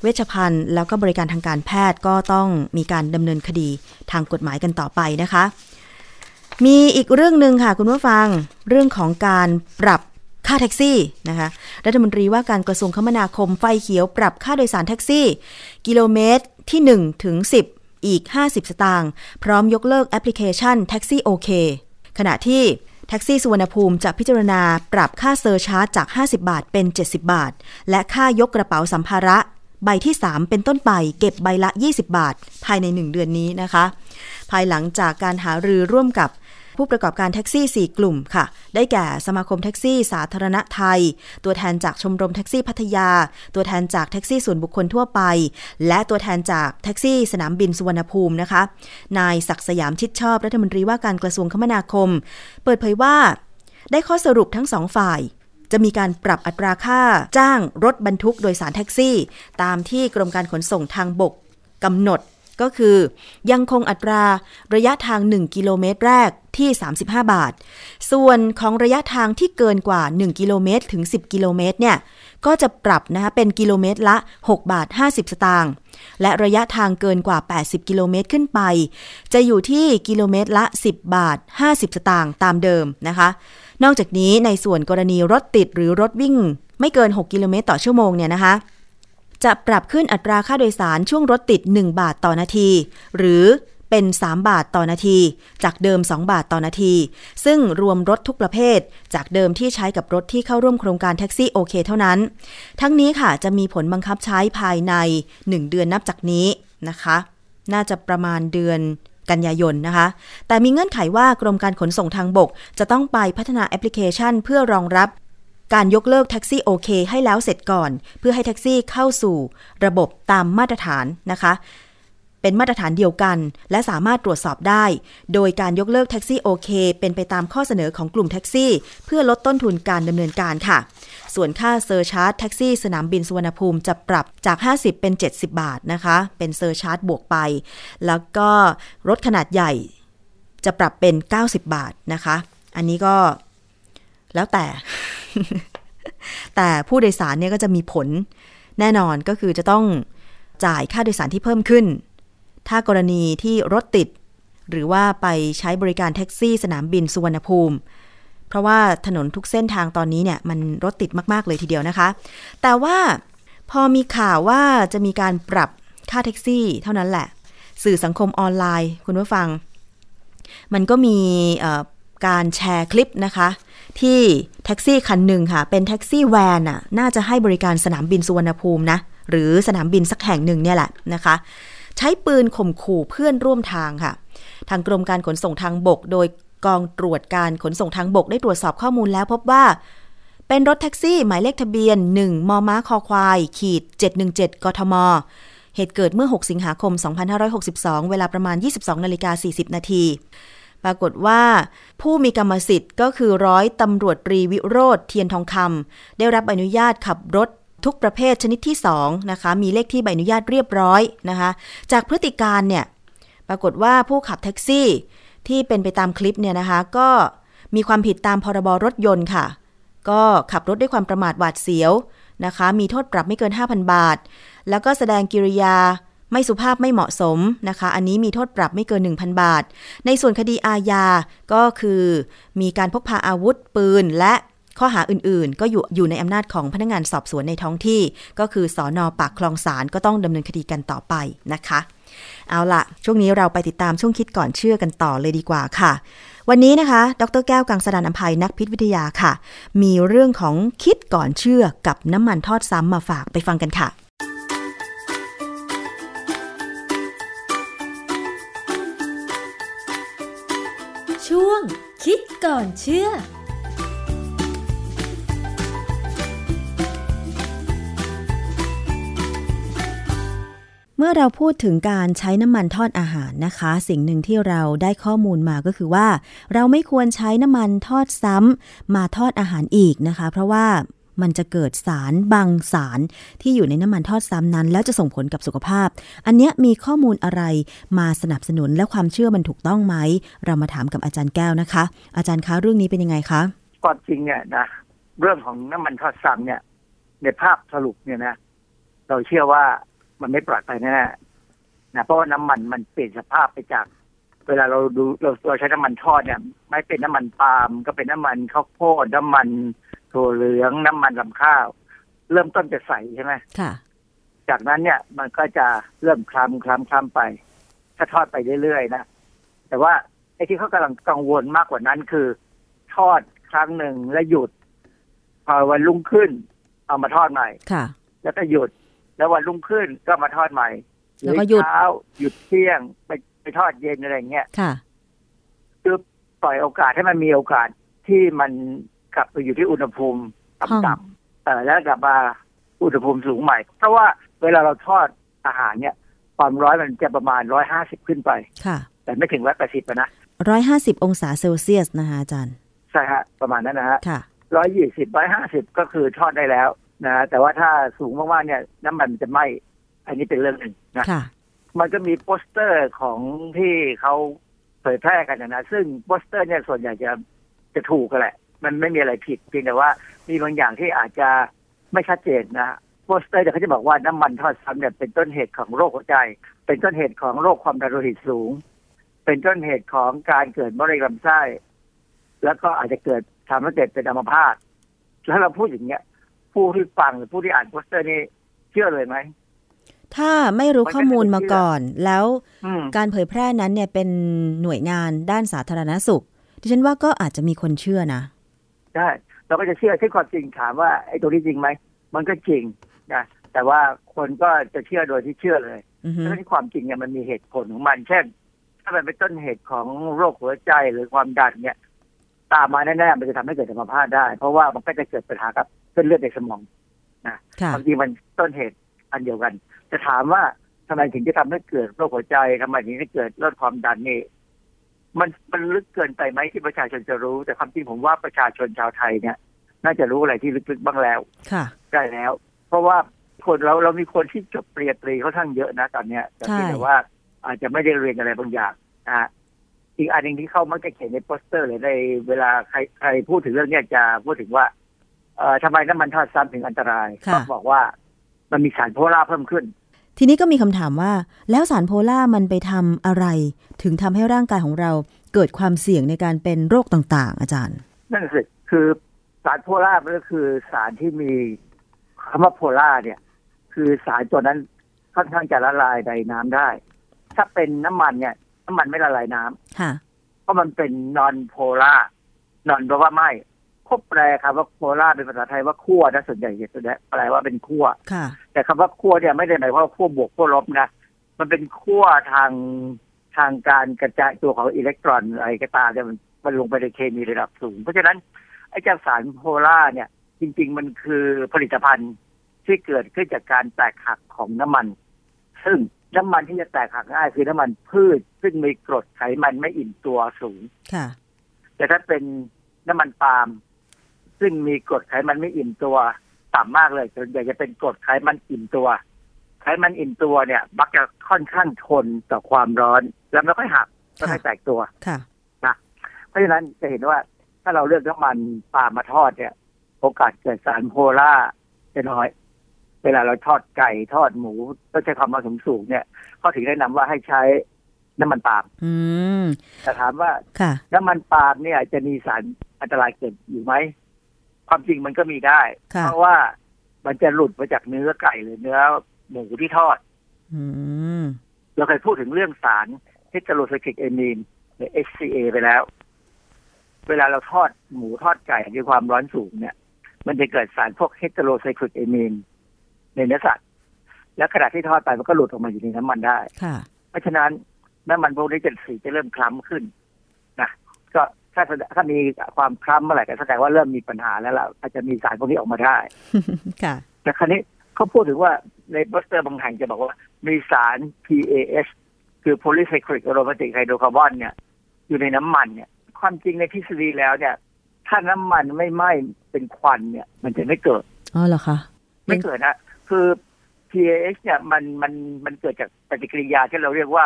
เวชภัณฑ์ แล้วก็บริการทางการแพทย์ก็ต้องมีการดำเนินคดีทางกฎหมายกันต่อไปนะคะ มีอีกเรื่องหนึ่งค่ะคุณผู้ฟังเรื่องของการปรับค่าแท็กซี่นะคะรัฐมนตรีว่าการกระทรวงคมนาคมไฟเขียวปรับค่าโดยสารแท็กซี่ กิโลเมตรที่ 1 ถึง 10 อีก 50 สตางค์พร้อมยกเลิกแอปพลิเคชันแท็กซี่โอเคขณะที่ ท็กซี่สุวรรณภูมิจะพิจารณาปรับค่า surcharge จาก 50 บาทเป็น 70 บาท และค่ายกกระเป๋าสัมภาระ ใบที่ 3 เป็นต้นไป เก็บใบละ 20 บาท ภายใน 1 เดือนนี้นะคะ ภายหลังจากการหารือร่วมกับ ผู้ประกอบการแท็กซี่ 4 กลุ่มค่ะ ได้แก่สมาคมแท็กซี่สาธารณะไทย ตัวแทนจากชมรมแท็กซี่พัทยา ตัวแทนจากแท็กซี่ส่วนบุคคลทั่วไป และตัวแทนจากแท็กซี่สนามบินสุวรรณภูมินะคะ นายศักสยามชิดชอบรัฐมนตรีว่าการกระทรวงคมนาคม เปิดเผยว่า ได้ข้อสรุปทั้งสองฝ่ายจะมีการปรับอัตราค่าจ้างรถบรรทุกโดยสารแท็กซี่ ตามที่กรมการขนส่งทางบกกำหนด ก็คือยังคงอัตราระยะทาง 1 กิโลเมตรแรกที่ 35 บาท ส่วนของระยะทางที่เกินกว่า 1 กิโลเมตรถึง 10 กิโลเมตรเนี่ย ก็จะปรับนะคะเป็นกิโลเมตรละ 6 บาท 50 สตางค์ และระยะทางเกินกว่า 80 กิโลเมตรขึ้นไป จะอยู่ที่กิโลเมตรละ 10 บาท 50 สตางค์ตามเดิมนะคะ นอกจากนี้ในส่วนกรณีรถติดหรือรถวิ่ง ไม่เกิน 6 กิโลเมตรต่อชั่วโมงเนี่ยนะคะ จะปรับขึ้นอัตราค่าโดยสารช่วงรถติด 1 บาทต่อนาที หรือเป็น 3 บาทต่อนาที จากเดิม 2 บาทต่อนาที ซึ่งรวมรถทุกประเภท จากเดิมที่ใช้กับรถที่เข้าร่วมโครงการแท็กซี่โอเคเท่านั้น ทั้งนี้ค่ะจะมีผลบังคับใช้ภายใน 1 เดือนนับจากนี้นะคะ น่าจะประมาณเดือนกันยายนนะคะ แต่มีเงื่อนไขว่ากรมการขนส่งทางบก จะต้องไปพัฒนาแอปพลิเคชัน เพื่อรองรับ การยกเลิก Taxi OK ให้แล้วเสร็จก่อน เพื่อให้แท็กซี่เข้าสู่ระบบตามมาตรฐานนะคะ เป็นมาตรฐานเดียวกัน และสามารถตรวจสอบได้ โดยการยกเลิก Taxi OK เป็นไปตามข้อเสนอของกลุ่มแท็กซี่ เพื่อลดต้นทุนการดำเนินการค่ะ ส่วนค่า surcharge แท็กซี่สนามบินสุวรรณภูมิจะปรับจาก 50 เป็น 70 บาทนะคะ เป็น surcharge บวกไป แล้วก็รถขนาดใหญ่จะปรับเป็น 90 บาทนะคะ อันนี้ก็ แล้วแต่ แต่ผู้โดยสารเนี่ยก็จะมีผล แน่นอนก็คือจะต้องจ่ายค่าโดยสารที่เพิ่มขึ้น ถ้ากรณีที่รถติด หรือว่าไปใช้บริการแท็กซี่สนามบินสุวรรณภูมิ เพราะว่าถนนทุกเส้นทางตอนนี้เนี่ยมันรถติดมากๆเลยทีเดียวนะคะ แต่ว่าพอมีข่าวว่าจะมีการปรับค่าแท็กซี่เท่านั้นแหละ สื่อสังคมออนไลน์ คุณผู้ฟัง มันก็มีการแชร์คลิปนะคะ ที่แท็กซี่คันหนึ่งค่ะ เป็นแท็กซี่แวนน่ะน่าจะให้บริการสนามบินสุวรรณภูมินะ หรือสนามบินสักแห่งหนึ่งเนี่ยแหละนะคะ ใช้ปืนข่มขู่เพื่อนร่วมทางค่ะ ทางกรมการขนส่งทางบก โดยกองตรวจการขนส่งทางบกได้ตรวจสอบข้อมูลแล้วพบว่า เป็นรถแท็กซี่หมายเลขทะเบียน 1 มม้าคอควาย ขีด 717 กทม เหตุเกิดเมื่อ 6 สิงหาคม 2562 เวลาประมาณ 22นาฬิกา40 นาที ปรากฏว่าผู้มีกรรมสิทธิ์ก็คือร้อยตำรวจตรีวิโรธเทียนทองคำได้รับอนุญาตขับรถทุกประเภทชนิดที่2นะคะมีเลขที่ใบอนุญาตเรียบร้อยนะคะจากพฤติการเนี่ยปรากฏว่าผู้ขับแท็กซี่ที่เป็นไปตามคลิปเนี่ยนะคะก็มีความผิดตามพรบรถยนต์ค่ะ ก็ขับรถด้วยความประมาทหวาดเสียวนะคะ มีโทษปรับไม่เกิน 5,000 บาท แล้วก็แสดงกิริยา ไม่สุภาพไม่เหมาะสมนะคะ อันนี้มีโทษปรับไม่เกิน 1,000 บาท ในส่วนคดีอาญาก็คือ มีการพกพาอาวุธปืนและข้อหาอื่นๆ ก็อยู่อยู่ในอำนาจของพนักงานสอบสวนในท้องที่ ก็คือสอนอปากคลองสารก็ต้องดำเนินคดีกันต่อไปนะคะ เอาละช่วงนี้เราไปติดตามช่วงคิดก่อนเชื่อกันต่อเลยดีกว่าค่ะ วันนี้นะคะ ดรแก้วกังสดานอภัยนักพิษวิทยาค่ะ มีเรื่องของคิดก่อนเชื่อกับน้ำมันทอดซ้ำมาฝากไปฟังกันค่ะ วง คิดก่อนเชื่อเมื่อเราพูดถึงการใช้น้ำมันทอดอาหารนะคะ สิ่งหนึ่งที่เราได้ข้อมูลมาก็คือว่า เราไม่ควรใช้น้ำมันทอดซ้ำมาทอดอาหารอีกนะคะ เพราะว่า มันจะเกิดสารบางสารที่อยู่ในน้ำมันทอดซ้ำนั้น แล้วจะส่งผลกับสุขภาพ อันนี้มีข้อมูลอะไรมาสนับสนุนและความเชื่อมันถูกต้องไหม เรามาถามกับอาจารย์แก้วนะคะ อาจารย์คะเรื่องนี้เป็นยังไงคะก่อนจริงเนี่ยนะเรื่องของน้ำมันทอดซ้ำเนี่ย ในภาพสรุปเนี่ยนะเราเชื่อว่ามันไม่ปลอดภัยแน่นะเพราะว่าน้ำมันมันเปลี่ยนสภาพไปจากเวลาเราดูเราเราใช้น้ำมันทอดเนี่ย ไม่เป็นน้ำมันปาล์มก็เป็นน้ำมันข้าวโพดน้ำมัน ถั่วเหลืองน้ำมันลำข้าว เริ่มต้นจะใสใช่ไหมค่ะ จากนั้นเนี่ยมันก็จะเริ่มคล้ำคล้ำคล้ำไปถ้าทอดไปเรื่อยๆนะแต่ว่าไอ้ที่เขากำลังกังวลมากกว่านั้นคือ ทอดครั้งหนึ่งแล้วหยุด พอวันรุ่งขึ้น เอามาทอดใหม่ค่ะ แล้วก็หยุด แล้ววันรุ่งขึ้นก็มาทอดใหม่แล้วก็หยุดเช้าหยุดเที่ยงไปไปทอดเย็นอะไรเงี้ยค่ะคือปล่อยโอกาสให้มันมีโอกาสที่มัน กลับไปอยู่ที่อุณหภูมิต่ำๆแต่แล้วกลับมาอุณหภูมิสูงใหม่ เพราะว่าเวลาเราทอดอาหารเนี่ย ความร้อนมันจะประมาณร้อยห้าสิบขึ้นไปค่ะ แต่ไม่ถึงร้อยแปดสิบนะร้อยห้าสิบองศาเซลเซียสนะคะอาจารย์ ใช่ฮะ ประมาณนั้นนะฮะค่ะร้อยยี่สิบร้อยห้าสิบก็คือทอดได้แล้วนะแต่ว่าถ้าสูงมากๆเนี่ย น้ำมันจะไหม้อันนี้เป็นเรื่องหนึ่งนะค่ะ มันก็มีโปสเตอร์ของที่เขาเผยแพร่กันนะซึ่งโปสเตอร์เนี่ยส่วนใหญ่จะจะถูกกันแหละ มันไม่มีอะไรผิดเพียงแต่ว่ามีบางอย่างที่อาจจะไม่ชัดเจนนะโปสเตอร์เนี่ยเขาจะบอกว่าน้ำมันทอดซ้ำเนี่ยเป็นต้นเหตุของโรคหัวใจ เป็นต้นเหตุของโรคความดันโลหิตสูง เป็นต้นเหตุของการเกิดมะเร็งลำไส้ แล้วก็อาจจะเกิดทำให้เกิดเป็นอัมพาตแล้วเราพูดอย่างเงี้ย ผู้ที่ฟังหรือผู้ที่อ่านโปสเตอร์นี่เชื่อเลยไหมถ้าไม่รู้ข้อมูลมาก่อน แล้วอืมการเผยแพร่นั้นเนี่ยเป็นหน่วยงานด้านสาธารณสุข ดิฉันว่าก็อาจจะมีคนเชื่อนะ ใช่เราก็จะเชื่อที่ความจริงถามว่าไอ้ตรงนี้จริงไหมมันก็จริงนะแต่ว่าคนก็จะเชื่อโดยที่เชื่อเลยอือฮึทั้งที่ความจริงเนี่ยมันมีเหตุผลของมัน เช่น ถ้ามันเป็นต้นเหตุของโรคหัวใจหรือความดันเนี่ย ตามมาแน่ๆมันจะทำให้เกิดอัมพาตได้ เพราะว่ามันก็จะเกิดปัญหากับเส้นเลือดในสมองค่ะความจริงมันต้นเหตุอันเดียวกัน จะถามว่าทำไมถึงจะทำให้เกิดโรคหัวใจทำไมถึงจะเกิดโรคความดันนี่ มันมันลึกเกินไปไหมที่ประชาชนจะรู้ แต่ความจริงผมว่าประชาชนชาวไทยเนี่ย น่าจะรู้อะไรที่ลึกๆบ้างแล้ว ค่ะได้แล้ว เพราะว่าคนเราเรามีคนที่จบปริญญาตรีค่อนข้างเยอะนะตอนเนี้ยแต่ใช่เพียงแต่ว่าอาจจะไม่ได้เรียนอะไรบางอย่างนะฮะอีกอันหนึ่งที่เขามักจะเขียนในโปสเตอร์หรือในเวลาใครใครพูดถึงเรื่องเนี้ยจะพูดถึงว่า เอ่อทำไมน้ำมันทอดซ้ำถึงอันตรายค่ะก็บอกว่ามันมีสารโพลาร์เพิ่มขึ้น ทีนี้ก็มีคำถามว่า แล้วสารโพลาร์มันไปทำอะไร ถึงทำให้ร่างกายของเราเกิดความเสี่ยงในการเป็นโรคต่างๆ อาจารย์ นั่นสิคือสารโพลาร์มันก็คือสารที่มีคำว่าโพลาร์เนี่ย คือสารตัวนั้นค่อนข้างจะละลายในน้ำได้ ถ้าเป็นน้ำมันเนี่ย น้ำมันไม่ละลายน้ำค่ะเพราะมันเป็นนอนโพลาร์นอนแปลว่าไม่ ควบแปลครับว่าโพลาร์เป็นภาษาไทยว่าขั้วนะส่วนใหญ่จะแปลว่าเป็นขั้วค่ะแต่คำว่าขั้วเนี่ยไม่ได้หมายความว่าขั้วบวกขั้วลบนะมันเป็นขั้วทางทางการกระจายตัวของอิเล็กตรอนอะไรก็ตามเนี่ยมันมันลงไปในเคมีระดับสูง เพราะฉะนั้นไอ้เจ้าสารโพลาร์เนี่ย จริง ๆ มันคือผลิตภัณฑ์ที่เกิดขึ้นจากการแตกหักของน้ำมัน ซึ่งน้ำมันที่จะแตกหักง่ายคือน้ำมันพืช ซึ่งมีกรดไขมันไม่อิ่มตัวสูงค่ะแต่ถ้าเป็นน้ำมันปาล์ม ซึ่งมีกรดไขมันไม่อิ่มตัวต่ำมากเลยส่วนใหญ่จะเป็นกรดไขมันอิ่มตัว ไขมันอิ่มตัวเนี่ยมักจะค่อนข้างทนต่อความร้อน แล้วไม่ค่อยหักไม่ค่อยแตกตัวค่ะเพราะฉะนั้นจะเห็นว่าถ้าเราเลือกน้ำมันปาล์มมาทอดเนี่ย โอกาสเกิดสารโพล่าร์จะน้อย เวลาเราทอดไก่ทอดหมูต้องใช้ความร้อนสูงๆเนี่ยเขาถึงแนะนำว่าให้ใช้น้ำมันปาล์มอืมแต่ถามว่าค่ะน้ำมันปาล์มเนี่ยจะมีสารอันตรายเกิดอยู่ไหม ความจริงมันก็มีได้ค่ะเพราะว่ามันจะหลุดมาจากเนื้อไก่หรือเนื้อหมูที่ทอดอืมเราเคยพูดถึงเรื่องสารเฮตโรไซคลิกเอมีนหรือ HCA ไปแล้ว เวลาเราทอดหมูทอดไก่ด้วยความร้อนสูงเนี่ย มันจะเกิดสารพวกเฮตโรไซคลิกเอมีนในเนื้อสัตว์แล้วขณะที่ทอดไปมันก็หลุดออกมาอยู่ในน้ำมันได้ ค่ะ เพราะฉะนั้นน้ำมันพวกนี้จะสีจะเริ่มคล้ำขึ้นนะก็ ถ้าถ้ามีความคล้ำเมื่อไหร่ก็แสดงว่าเริ่มมีปัญหาแล้วล่ะอาจจะมีสารพวกนี้ออกมาได้ค่ะแต่คราวนี้เขาพูดถึงว่าในโปสเตอร์บางแห่งจะบอกว่า มีสาร PAS คือ polycyclic aromatic hydrocarbon เนี่ยอยู่ในน้ำมันเนี่ย ความจริงในทฤษฎีแล้วเนี่ย ถ้าน้ำมันไม่ไหม้เป็นควันเนี่ย มันจะไม่เกิดอ๋อเหรอคะไม่เกิดนะคือ PAH เนี่ยมันมันมันเกิดจากปฏิกิริยาที่เราเรียกว่า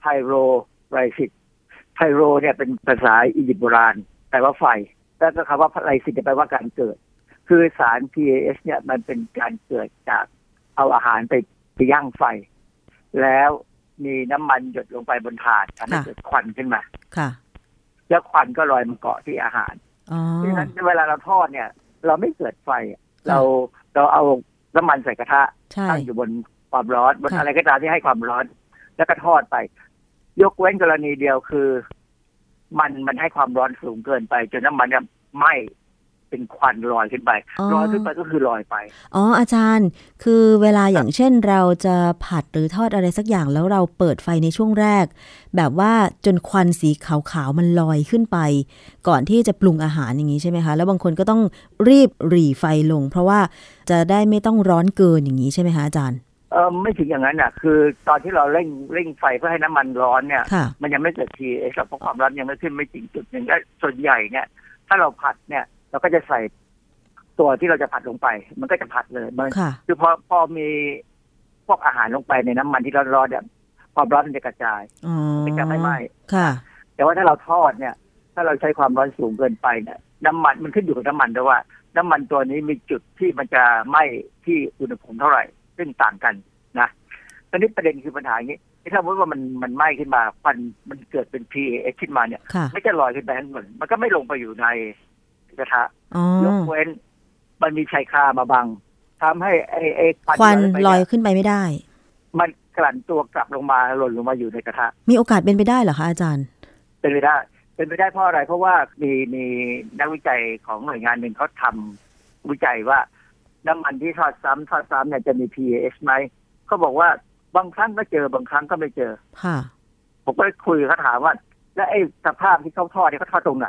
ไพโรไรซิส ไพโรเนี่ยเป็นภาษาอียิปต์โบราณแปลว่าไฟ แล้วก็คำว่าไรซิสแปลว่าการเกิด คือสาร PAH เนี่ยมันเป็นการเกิดจากเอาอาหารไปไปย่างไฟ แล้วมีน้ำมันหยดลงไปบนถาดทำให้ค่ะเกิดควันขึ้นมาค่ะ แล้วควันก็ลอยมาเกาะที่อาหารอ๋อเพราะฉะนั้นเวลาเราทอดเนี่ย เราไม่เกิดไฟอะเราเราเอาน้ำมันใส่กระทะใช่ตั้งอยู่บนความร้อนบนค่ะอะไรก็ตามที่ให้ความร้อน แล้วก็ทอดไป ยกเว้นกรณีเดียวคือ มันมันให้ความร้อนสูงเกินไป จนน้ำมันเนี่ยไหม้เป็นควันลอยขึ้นไปลอยขึ้นไปก็คือลอยไป อ๋ออาจารย์ คือเวลาอย่างเช่นเราจะผัดหรือทอดอะไรสักอย่างแล้วเราเปิดไฟในช่วงแรก แบบว่าจนควันสีขาวๆมันลอยขึ้นไป ก่อนที่จะปรุงอาหารอย่างนี้ใช่ไหมคะ แล้วบางคนก็ต้องรีบหรี่ไฟลง เพราะว่าจะได้ไม่ต้องร้อนเกินอย่างนี้ใช่ไหมคะอาจารย์ เออไม่ถึงอย่างนั้นอะ คือตอนที่เราเร่งเร่งไฟเพื่อให้น้ำมันร้อนเนี่ยค่ะมันยังไม่เกิดทีเอสเพราะความร้อนยังไม่ขึ้นไม่จริงจุดหนึ่งและส่วนใหญ่เนี่ย ถ้าเราผัดเนี่ย เราก็จะใส่ตัวที่เราจะผัดลงไป มันก็จะผัดเลยมันค่ะคือพอพอมีพวกอาหารลงไปในน้ำมันที่ร้อนๆเนี่ยความร้อนมันจะกระจายอ๋อมันจะไม่ไหม้ค่ะแต่ว่าถ้าเราทอดเนี่ย ถ้าเราใช้ความร้อนสูงเกินไปเนี่ยน้ำมันมันขึ้นอยู่กับน้ำมันด้วยว่า น้ำมันตัวนี้มีจุดที่มันจะไหม้ที่อุณหภูมิเท่าไหร่ ซึ่งต่างกันนะตอนนี้ประเด็นคือปัญหาอย่างนี้ถ้าสมมติว่ามันมันไหม้ขึ้นมาควันมันเกิดเป็น PAH ขึ้นมาเนี่ยค่ะไม่จะลอยขึ้นไปข้างบนมันก็ไม่ลงไปอยู่ในกระทะอ๋อยกเว้น มันมีชายคามาบังทำให้ไอ้ไอ้ควันที่ลอยไปเขึ้นไปไม่ได้ มันกลั่นตัวกลับลงมาหล่นลงมาอยู่ในกระทะ มีโอกาสเป็นไปได้เหรอคะอาจารย์ เป็นไปได้ เป็นไปได้เพราะอะไร เพราะว่ามีมีนักวิจัยของหน่วยงานหนึ่งเขาทำวิจัยว่า น้ำมันที่ทอดซ้ำทอดซ้ำเนี่ยจะมี PAH ไหมเขาบอกว่าบางครั้งก็เจอบางครั้งก็ไม่เจอค่ะผมก็เลยคุยกับเขาถามว่า แล้วไอ้สภาพที่เขาทอดเนี่ยเขาทอดตรงไหน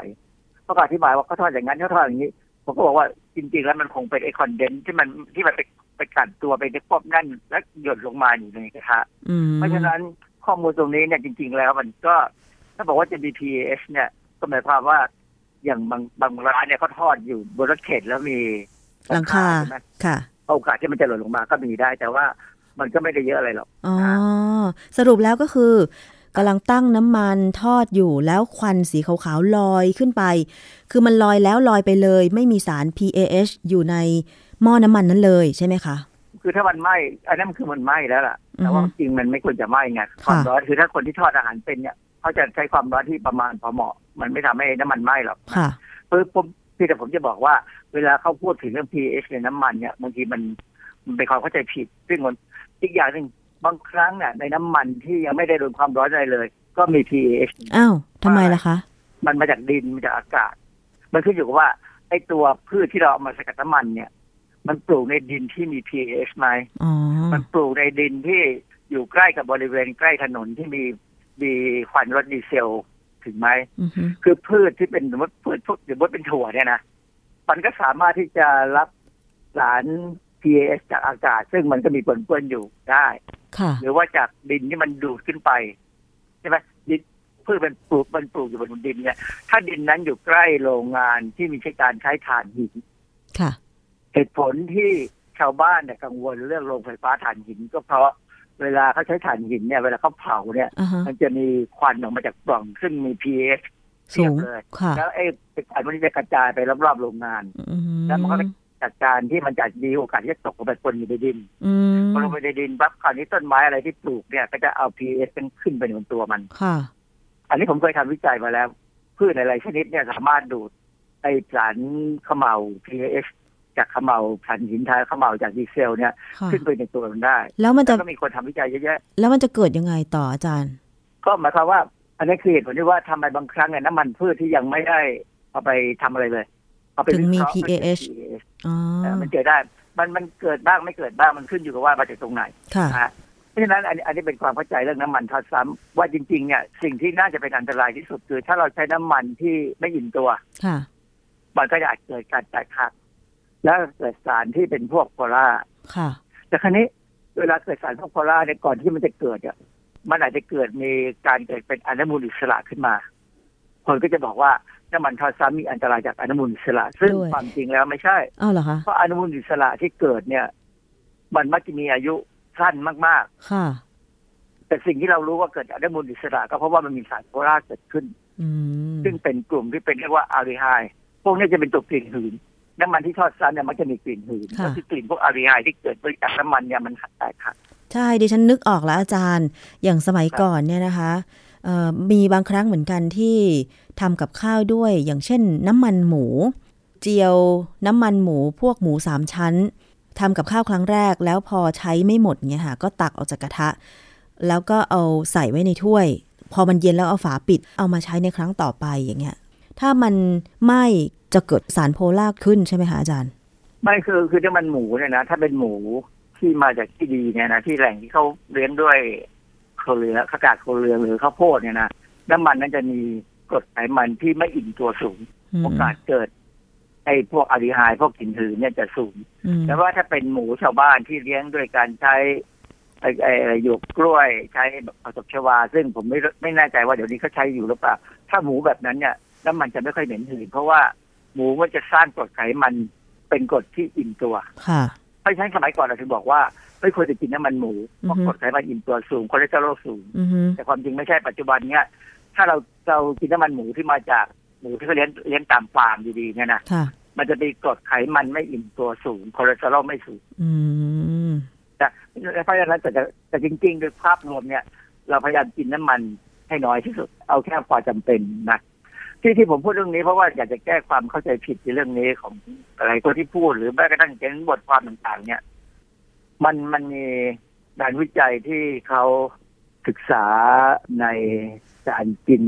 เขาก็อธิบายว่าเขาทอดอย่างนั้นเขาทอดอย่างนี้ ผมก็บอกว่าจริง ๆ แล้วมันคงเป็นไอ้คอนเดนที่มันที่มันไปไปกัดตัวไปในควบนั่นและหยดลงมาอยู่ในกระทะอืมเพราะฉะนั้นข้อมูลตรงนี้เนี่ยจริง ๆ แล้วมันก็ ถ้าบอกว่าจะมี PAH เนี่ยก็หมายความว่าอย่างบางบางร้านเนี่ยเขาทอดอยู่บนรถเข็นแล้วมี หลังคาใช่ไหมค่ะโอกาสที่มันจะหล่นลงมาก็มีได้ แต่ว่ามันก็ไม่ได้เยอะอะไรหรอกอ๋อสรุปแล้วก็คือกำลังตั้งน้ำมันทอดอยู่แล้วควันสีขาวๆลอยขึ้นไป คือมันลอยแล้วลอยไปเลย ไม่มีสาร PAH อยู่ในหม้อน้ำมันนั้นเลยใช่ไหมคะคือถ้ามันไหม้อันนั้นคือมันไหม้แล้วล่ะ แต่ว่าอือฮึจริงมันไม่ควรจะไหม้ไงความค่ะร้อนคือถ้าคนที่ทอดอาหารเป็นเนี่ยเขาจะใช้ความร้อนที่ประมาณพอเหมาะ มันไม่ทำให้น้ำมันไหม้หรอกค่ะเพื่อผม พี่แต่ผมจะบอกว่าเวลาเขาพูดถึงเรื่อง pH ในน้ำมันเนี่ยบางทีมันมันเป็นความเข้าใจผิด ซึ่งมันอีกอย่างหนึ่งบางครั้งเนี่ยในน้ำมันที่ยังไม่ได้โดนความร้อนอะไรเลย ก็มี pH อ้าวทำไมล่ะคะ มันมาจากดินมาจากอากาศ มันขึ้นอยู่กับว่าไอ้ตัวพืชที่เราเอามาสกัดน้ำมันเนี่ย มันปลูกในดินที่มี pH ไหมอ๋อมันปลูกในดินที่อยู่ใกล้กับบริเวณใกล้ถนนที่มีมีควันรถดีเซล ถึงไหมอือฮึคือพืชที่เป็นสมมติพืชพวกสมมติเป็นถั่วเนี่ยนะมันก็สามารถที่จะรับสาร PAS จากอากาศ ซึ่งมันก็มีปนเปื้อนอยู่ได้ค่ะหรือว่าจากดินที่มันดูดขึ้นไปใช่ไหมดินพืชมันปลูกมันปลูกอยู่บนดินเนี่ย ถ้าดินนั้นอยู่ใกล้โรงงานที่มีใช้การใช้ถ่านหินค่ะเหตุผลที่ชาวบ้านเนี่ยกังวลเรื่องโรงไฟฟ้าถ่านหินก็เพราะ เวลาเขาใช้ถ่านหินเนี่ย เวลาเขาเผาเนี่ยอ่าฮะมันจะมีควันออกมาจากปล่องซึ่งมี pH สูงเทียบเลยค่ะแล้วไอ้ควันพวกนี้จะกระจายไปรอบๆโรงงานอืมแล้วมันก็จากการที่มันจะมีโอกาสที่จะตกลงไปปนอยู่ในดินอืมพอลงไปในดินปั๊บคราวนี้ต้นไม้อะไรที่ปลูกเนี่ย ก็จะเอา pH เป็นขึ้นไปบนตัวมันค่ะ อันนี้ผมเคยทำวิจัยมาแล้วพืชหลายๆชนิดเนี่ยสามารถดูดไอสารเขมเหลา pH จากเขมเหลาถ่านหินทายเขมเหลาจากดีเซลเนี่ยค่ะขึ้นไปในตัวมันได้ แล้วมันแล้จะวก็มีคนทำวิจัยเยอะแยะแล้วมันจะเกิดยังไงต่ออาจารย์ ก็หมายความว่า อันนี้คือเหตุผลที่ว่าทำไมบางครั้งเนี่ยน้ำมันพืชที่ยังไม่ได้เอาไปทำอะไรเลย เอาไปถึงมีวิเคราะห์ PAH เป็น PAH อ๋อเออมันเกิดได้ มันมันเกิดบ้างไม่เกิดบ้างมันขึ้นอยู่กับว่ามาจากตรงไหนค่ะนะฮะเพราะฉะนั้นอันนี้อันนี้เป็นความเข้าใจเรื่องน้ำมันทอดซ้ำว่าจริงๆเนี่ยสิ่งที่น่าจะเป็นอันตรายที่สุดคือ ถ้าเราใช้น้ำมันที่ไม่อิ่มตัวค่ะมันก็อาจเกิดการแตกหัก แล้วเกิดสารที่เป็นพวกโพล่าค่ะแต่ครั้นี้เวลาเกิดสารพวกโพล่าเนี่ยก่อนที่มันจะเกิดเนี่ยมันอาจจะเกิดมีการเกิดเป็นอนุมูลอิสระขึ้นมา คนก็จะบอกว่าน้ำมันทอดซ้ำมีอันตรายจากอนุมูลอิสระ ซึ่งด้วยความจริงแล้วไม่ใช่อ้าวเหรอคะเพราะอนุมูลอิสระที่เกิดเนี่ย มันมักจะมีอายุสั้นมากค่ะๆแต่สิ่งที่เรารู้ว่าเกิดจากอนุมูลอิสระ ก็เพราะว่ามันมีสารโพล่าเกิดขึ้นอืมซึ่งเป็นกลุ่มที่เป็นเรียกว่าอาริไฮพวกนี้จะเป็นตัวกลิ่นหืน น้ำมันที่ทอดซ้ำเนี่ยมันจะมีกลิ่นหืนค่ะก็คือกลิ่นพวกอาริไฮที่เกิดจากน้ำมันเนี่ยมันแตกหักใช่ดิฉันนึกออกแล้วอาจารย์อย่างสมัยก่อนเนี่ยนะคะเอ่อมีบางครั้งเหมือนกันที่ทำกับข้าวด้วย อย่างเช่น น้ำมันหมู เจียวน้ำมันหมูพวกหมูสามชั้นทำกับข้าวครั้งแรก แล้วพอใช้ไม่หมดเนี่ยค่ะ ก็ตักออกจากกระทะ แล้วก็เอาใส่ไว้ในถ้วย พอมันเย็นแล้วเอาฝาปิด เอามาใช้ในครั้งต่อไปอย่างเงี้ยถ้ามันไหม้ จะเกิดสารโพล่าขึ้นใช่ไหมคะอาจารย์ไม่คือคือน้ำมันหมูเนี่ยนะถ้าเป็นหมูที่มาจากที่ดีเนี่ยนะที่แหล่งที่เขาเลี้ยงด้วยโคเรือขากาดโคเรือหรือข้าวโพดเนี่ยนะน้ำมันนั้นจะมีกรดไขมันที่ไม่อิ่มตัวสูงอืมโอกาสเกิดไอ้พวกอาริไฮพวกกลิ่นหืนเนี่ยจะสูงอืมแต่ว่าถ้าเป็นหมูชาวบ้านที่เลี้ยงด้วยการใช้ไอ้ไอ้หยวกกล้วยใช้ผสมชวา ซึ่งผมไม่ไม่แน่ใจว่าเดี๋ยวนี้เขาใช้อยู่หรือเปล่า ถ้าหมูแบบนั้นเนี่ยน้ำมันจะไม่ค่อยเหม็นหืนเพราะว่า หมูมันจะสร้างกรดไขมันเป็นกรดที่อิ่มตัวค่ะเพราะฉะนั้นสมัยก่อนเราถึงบอกว่าไม่ควรจะกินน้ำมันหมูเพราะอือฮึกรดไขมันอิ่มตัวสูงคอเลสเตอรอลสูงอือฮึแต่ความจริงไม่ใช่ปัจจุบันเนี้ยถ้าเราเรากินน้ำมันหมูที่มาจากหมูที่เขาเลี้ยงเลี้ยงตามฟาร์มดีๆเนี่ยนะค่ะมันจะมีกรดไขมันไม่อิ่มตัวสูงคอเลสเตอรอลไม่สูงอืมแต่เพราะฉะนั้นแต่แต่แต่จริงๆโดยภาพรวมเนี่ย เราพยายามกินน้ำมันให้น้อยที่สุด เอาแค่พอจำเป็นนะ ที่ที่ผมพูดเรื่องนี้เพราะว่าอยากจะแก้ความเข้าใจผิดในเรื่องนี้ของอะไรคนที่พูดหรือแม้กระทั่งเขียนบทความต่างๆ เนี่ย มันมันมีงานวิจัยที่เขาศึกษาในการกิน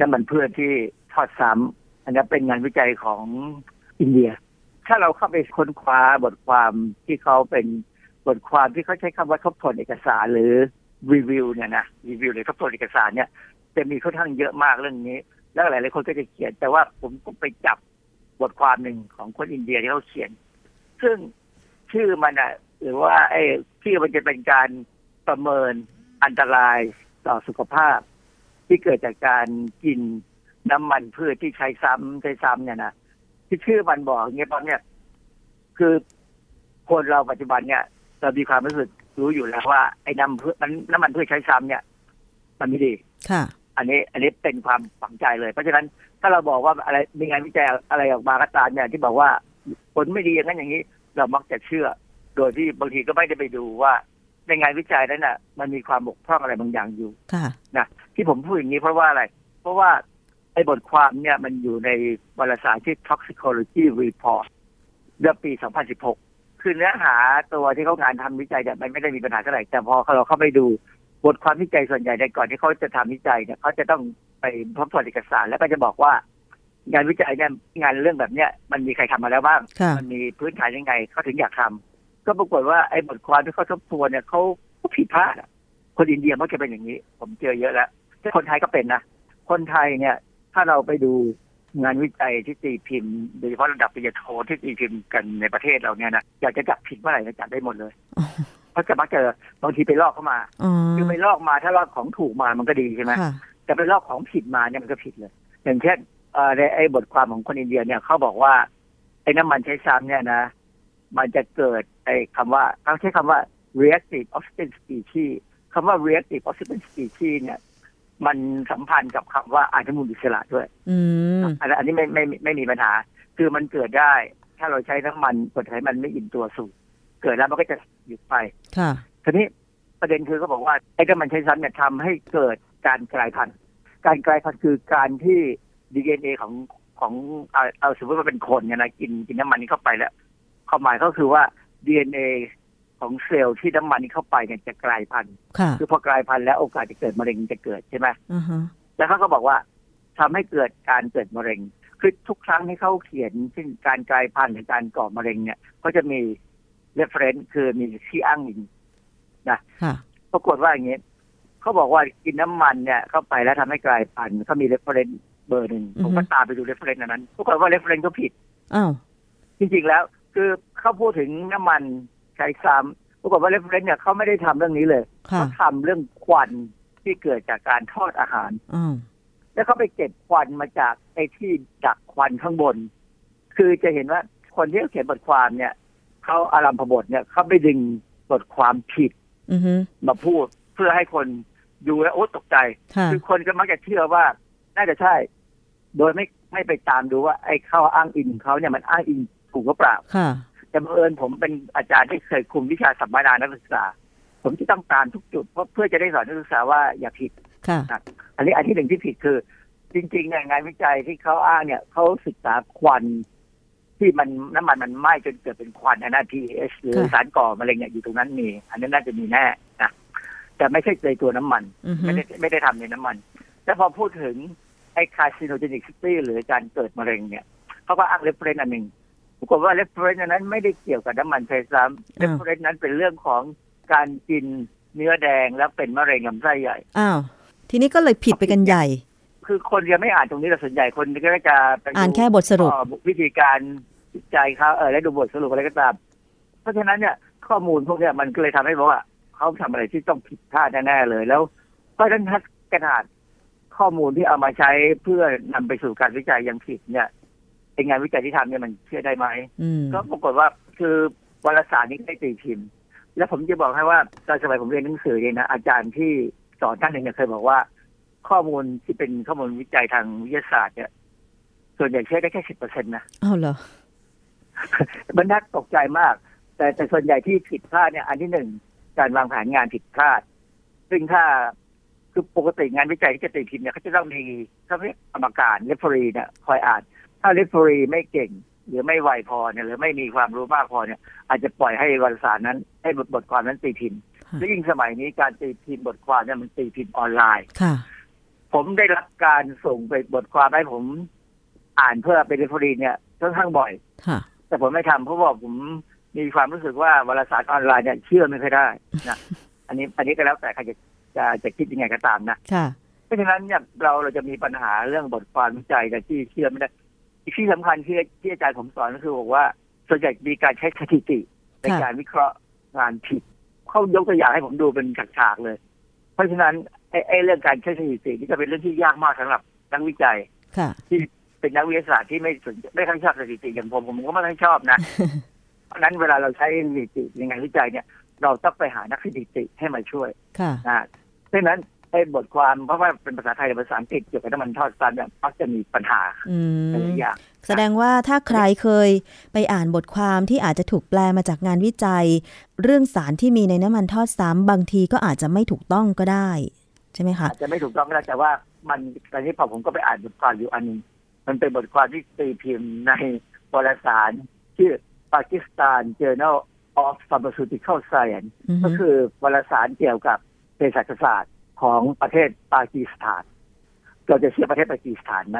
น้ำมันพืชที่ทอดซ้ำอันนี้เป็นงานวิจัยของอินเดีย ถ้าเราเข้าไปค้นคว้าบทความที่เขาเป็นบทความที่เขาใช้คำว่าทบทวนเอกสารหรือรีวิวเนี่ยนะรีวิวหรือทบทวนเอกสารเนี่ยจะมีค่อนข้างเยอะมากเรื่องนี้ แล้วหลาย ๆ คนก็จะเขียน แต่ว่าผมก็ไปจับบทความหนึ่งของคนอินเดียที่เขาเขียน ซึ่งชื่อมันอะ หรือว่าไอ้ชื่อมันจะเป็นการประเมินอันตรายต่อสุขภาพ ที่เกิดจากการกินน้ำมันพืชที่ใช้ซ้ำใช้ซ้ำเนี่ยนะที่ชื่อมันบอกอย่างเงี้ยตอนเนี้ยคือคนเราปัจจุบันเนี่ยเรามีความรู้สึกรู้อยู่แล้วว่าไอ้น้ำพืชนน้ำมันพืชใช้ซ้ำเนี่ย มันไม่ดี ค่ะ อันนี้อันนี้เป็นความฝังใจเลย เพราะฉะนั้นถ้าเราบอกว่าอะไรมีงานวิจัยอะไรออกมาก็ตามเนี่ยที่บอกว่าผลไม่ดีอย่างนั้นอย่างนี้ เรามักจะเชื่อ โดยที่บางทีก็ไม่ได้ไปดูว่า ในงานวิจัยนั้นน่ะ มันมีความบกพร่องอะไรบางอย่างอยู่ค่ะนะที่ผมพูดอย่างนี้เพราะว่าอะไร เพราะว่าไอ้บทความเนี่ยมันอยู่ในวารสารที่ toxicology report เดือนปี 2016 คือเนื้อหาตัวที่เขางานทำวิจัยเนี่ยมันไม่ได้มีปัญหาเท่าไหร่แต่พอเราเข้าไปดู บทความวิจัยส่วนใหญ่ในก่อนที่เขาจะทำวิจัยเนี่ยเขาจะต้องไปทบทวนเอกสาร แล้วก็จะบอกว่า งานวิจัยเนี่ยงานเรื่องแบบเนี้ยมันมีใครทำมาแล้วบ้างค่ะมันมีพื้นฐานยังไงเขาถึงอยากทำก็ปรากฏว่าไอ้บทความที่เขาทบทวนเนี่ยเขาเขาผิดพลาดอะคนอินเดียมักจะเป็นอย่างนี้ ผมเจอเยอะแล้วแต่คนไทยก็เป็นนะคนไทยเนี่ย ถ้าเราไปดูงานวิจัยที่ตีพิมพ์โดยเฉพาะระดับปริญญาโทที่ตีพิมพ์กันในประเทศเราเนี่ยนะอยากจะจับผิดเมื่อไหร่ก็จับได้หมดเลยอ๋อ เพราะจะมักเจอบางทีไปลอกเข้ามาอ๋อคือไปลอกมาถ้าลอกของถูกมามันก็ดีใช่ไหมค่ะแต่ไปลอกของผิดมาเนี่ยมันก็ผิดเลย อย่างเช่นเอ่อในไอ้บทความของคนอินเดียเนี่ยเขาบอกว่าไอ้น้ำมันใช้ซ้ำเนี่ยนะ มันจะเกิดไอ้คำว่าเขาใช้คำว่า reactive oxygen species คำว่า reactive oxygen species เนี่ย มันสัมพันธ์กับคำว่าอนุมูลอิสระด้วยอืมอันนั้นอันนี้ไม่ไม่ไม่ไม่มีปัญหา คือมันเกิดได้ ถ้าเราใช้น้ำมันกรดไขมันไม่อิ่มตัวสูง เกิดแล้วมันก็จะหยุดไปค่ะทีนี้ประเด็นคือเขาบอกว่าไอ้น้ำมันใช้ซ้ำเนี่ยทำให้เกิดการกลายพันธุ์ การกลายพันธุ์คือการที่ดีเอ็นเอของของเอาเอาสมมติว่าเป็นคนเนี่ยนะกินกินน้ำมันนี้เข้าไปแล้วความหมายก็คือว่าดีเอ็นเอของเซลล์ที่น้ำมันนี้เข้าไปเนี่ยจะกลายพันธุ์ค่ะคือพอกลายพันธุ์แล้วโอกาสจะเกิดมะเร็งจะเกิดใช่ไหมอือฮะแล้วเขาก็บอกว่าทำให้เกิดการเกิดมะเร็งคือทุกครั้งที่เขาเขียนเช่นการกลายพันธุ์หรือการก่อมะเร็งเนี่ยเขาจะมี reference คือมีที่อ้างอิงค่ะปรากฏว่าอย่างนี้เขาบอกว่ากินน้ำมันเนี่ยเข้าไปแล้วทำให้กลายพันธุ์เขามี reference เบอร์หนึ่งอือฮึผมก็ตามไปดู reference อันนั้นปรากฏว่า reference ก็ผิดอ้าวจริงๆแล้ว คือเขาพูดถึงน้ำมันใช้ซ้ำปรากฏว่า reference เนี่ยเขาไม่ได้ทำเรื่องนี้เลยค่ะเขาทำเรื่องควันที่เกิดจากการทอดอาหารอ้าวแล้วเขาไปเก็บควันมาจากไอ้ที่ดักควันข้างบน คือจะเห็นว่าคนที่เขาเขียนบทความเนี่ย เขาอารัมพบทเนี่ยเขาไปดึงบทความผิดอือฮึมาพูดเพื่อให้คนดูแล้วโอ๊ตตกใจค่ะคือคนก็มักจะเชื่อว่า น่าจะใช่ โดยไม่ไม่ไปตามดูว่า ไอ้เข้าอ้างอิงของเขาเนี่ยมันอ้างอิงถูกหรือเปล่าค่ะแต่บังเอิญผมเป็นอาจารย์ที่เคยคุมวิชาสัมมนานักศึกษา ผมจะต้องตามทุกจุดเพราะเพื่อจะได้สอนนักศึกษาว่าอย่าผิดค่ะอันนี้อันที่หนึ่งที่ผิดคือ จริงๆเนี่ยงานวิจัยที่เขาอ้างเนี่ยเขาศึกษาควัน ที่มันน้ำมันมันไหม้จนเกิดเป็นควันนะ pH หรือค่ะสารก่อมะเร็งเนี่ยอยู่ตรงนั้นมี อันนี้น่าจะมีแน่นะแต่ไม่ใช่ในตัวน้ำมันอือฮึไม่ได้ไม่ได้ทำในน้ำมัน แล้วพอพูดถึงไอ้ carcinogenicity หรือการเกิดมะเร็งเนี่ยเขาก็อ้าง reference อันหนึ่งปรากฏว่า reference อันนั้นไม่ได้เกี่ยวกับน้ำมันใช้ซ้ำ reference นั้นเป็นเรื่องของการกินเนื้อแดงแล้วเป็นมะเร็งลำไส้ใหญ่อ้าวทีนี้ก็เลยผิดไปกันใหญ่ คือคนจะไม่อ่านตรงนี้แต่ส่วนใหญ่คนก็จะไปดูอ่านแค่บทสรุปเอ่อวิธีการวิจัยเขาเออแล้วดูบทสรุปอะไรก็ตาม เพราะฉะนั้นเนี่ยข้อมูลพวกเนี้ยมันก็เลยทำให้บอกว่าเขาทำอะไรที่ต้องผิดพลาดแน่ๆเลย แล้วเพราะฉะนั้นถ้ากระดาษข้อมูลที่เอามาใช้เพื่อนำไปสู่การวิจัยยังผิดเนี่ยเป็นงานวิจัยที่ทำเนี่ยมันเชื่อได้ไหมอืมก็ปรากฏว่าคือวารสารนี้ได้ตีพิมพ์ แล้วผมจะบอกให้ว่าตอนสมัยผมเรียนหนังสือเนี่ยนะอาจารย์ที่สอนท่านหนึ่งเนี่ยเคยบอกว่า ข้อมูลที่เป็นข้อมูลวิจัยทางวิทยาศาสตร์เนี่ย ส่วนใหญ่เชื่อได้แค่สิบเปอร์เซ็นต์นะอ้าวเหรอมันน่าตกใจมาก แต่แต่ส่วนใหญ่ที่ผิดพลาดเนี่ย อันที่หนึ่งการวางแผนงานผิดพลาด ซึ่งถ้าคือปกติงานวิจัยที่จะตีพิมพ์เนี่ยเขาจะต้องมีเขาเรียกกรรมการ referee เนี่ยคอยอ่าน ถ้า referee ไม่เก่ง หรือไม่ไวพอเนี่ยหรือไม่มีความรู้มากพอเนี่ย อาจจะปล่อยให้วารสารนั้น ให้บทบทความนั้นตีพิมพ์ค่ะและยิ่งสมัยนี้การตีพิมพ์บทความเนี่ยมันตีพิมพ์ออนไลน์ค่ะ ผมได้รับการส่งไปบทความให้ผมอ่านเพื่อเป็นเรฟเฟอรีเนี่ยค่อนข้างบ่อยค่ะแต่ผมไม่ทำเพราะว่าผมมีความรู้สึกว่าวารสารออนไลน์เนี่ยเชื่อไม่ค่อยได้นะอันนี้อันนี้ก็แล้วแต่ใครจะจะจะคิดยังไงก็ตามนะค่ะเพราะฉะนั้นเนี่ยเราเราจะมีปัญหาเรื่องบทความวิจัยแต่ที่เชื่อไม่ได้อีกที่สำคัญที่ที่อาจารย์ผมสอนก็คือบอกว่าส่วนใหญ่มีการใช้สถิติในค่ะการวิเคราะห์งานผิดเขายกตัวอย่างให้ผมดูเป็นฉากๆเลย เพราะฉะนั้น ไอ้ไอ้เรื่องการใช้สถิตินี่จะเป็นเรื่องที่ยากมากสำหรับนักวิจัยค่ะที่เป็นนักวิทยาศาสตร์ที่ไม่สนไม่ค่อยชอบสถิติอย่างผมผมก็ไม่ค่อยชอบนะ เพราะฉะนั้นเวลาเราใช้สถิติในงานวิจัยเนี่ย เราต้องไปหานักสถิติให้มาช่วยค่ะนะเพราะฉะนั้นไอ้บทความเพราะว่าเป็นภาษาไทยหรือภาษาอังกฤษเกี่ยวกับน้ำมันทอดซันเนี่ยมักจะมีปัญหาอืหลามยอย่างแสดงว่าถ้าใครเคยไปอ่านบทความที่อาจจะถูกแปลมาจากงานวิจัย เรื่องสารที่มีในน้ำมันทอดซ้ำบางทีก็อาจจะไม่ถูกต้องก็ได้ ใช่ไหมคะอาจจะไม่ถูกต้องก็ได้แต่ว่ามันตอนนี้พอผมก็ไปอ่านบทความอยู่อันหนึงมันเป็นบทความที่ตีพิมพ์ในวารสารชื่อ Pakistan Journal of Pharmaceutical Science อือฮึก็คือวารสารเกี่ยวกับเภสัชศาสตร์ของประเทศปากีสถาน เราจะเชื่อประเทศปากีสถานไหม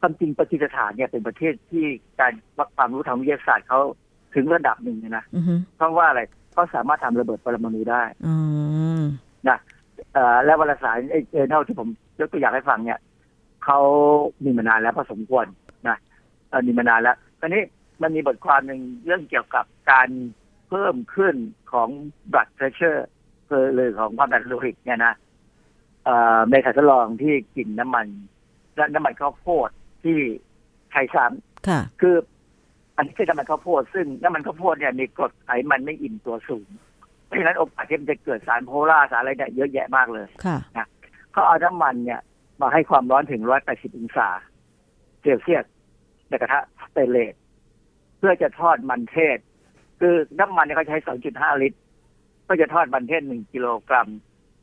ความจริงปากีสถานเนี่ยเป็นประเทศที่การวัดความรู้ทางวิทยาศาสตร์เขาถึงระดับหนึ่งเลยนะอือฮึเพราะว่าอะไรเขาสามารถทำระเบิดปรมาณูได้อืมเอ่อ และวารสารไอ้เจอเนลที่ผมยกตัวอย่างให้ฟังเนี่ยเขามีมานานแล้วพอสมควรนะเอ่อมีมานานแล้วตอนนี้มันมีบทความหนึ่งเรื่องเกี่ยวกับการเพิ่มขึ้นของ blood pressure คือหรือของความดันโลหิตเนี่ยนะเอ่อเมทาทลองที่กินน้ำมันและน้ำมันข้าวโพดที่ใช้ซ้ค่ะำคือ อันนี้คือน้ำมันข้าวโพดซึ่งน้ำมันข้าวโพดเนี่ยมีกรดไขมันไม่อิ่มตัวสูง เพราะฉะนั้นโอกาสที่มันจะเกิดสารโพล่าสารอะไรเนี่ยเยอะแยะมากเลยค่ะเขาเอาน้ำมันเนี่ย มาให้ความร้อนถึง180องศาเซลเซียสในกระทะสเตนเลสเพื่อจะทอดมันเทศ คือน้ำมันเนี่ยเขาใช้2.5ลิตร ก็จะทอดมันเทศ1กิโลกรัม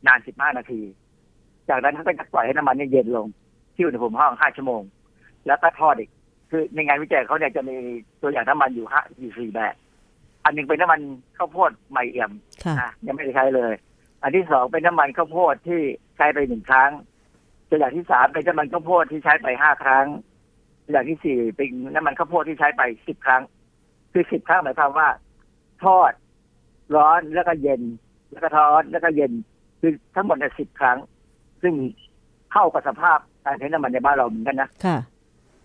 นาน15นาที จากนั้นเขาก็จะปล่อยให้น้ำมันเนี่ยเย็นลง ที่อุณหภูมิห้อง5ชั่วโมง แล้วก็ทอดอีก คือในงานวิจัยเขาเนี่ยจะมีตัวอย่างน้ำมันอยู่ห้าอยู่สี่แบบ อันหนึงเป็นน้ำมันข้าวโพดใหม่เอี่ยมค่ะอะ ยังไม่ได้ใช้เลย อันที่สองเป็นน้ำมันข้าวโพดที่ใช้ไปหนึ่งครั้งตัวอย่างที่สามเป็นน้ำมันข้าวโพดที่ใช้ไปห้าครั้งตัวอย่างที่สี่เป็นน้ำมันข้าวโพดที่ใช้ไปสิบครั้ง คือสิบครั้งหมายความว่า ทอด ร้อนแล้วก็เย็น แล้วก็ทอดแล้วก็เย็น คือทั้งหมดเนี่ยสิบครั้ง ซึ่งเข้ากับสภาพการใช้น้ำมันในบ้านเราเหมือนกันนะค่ะ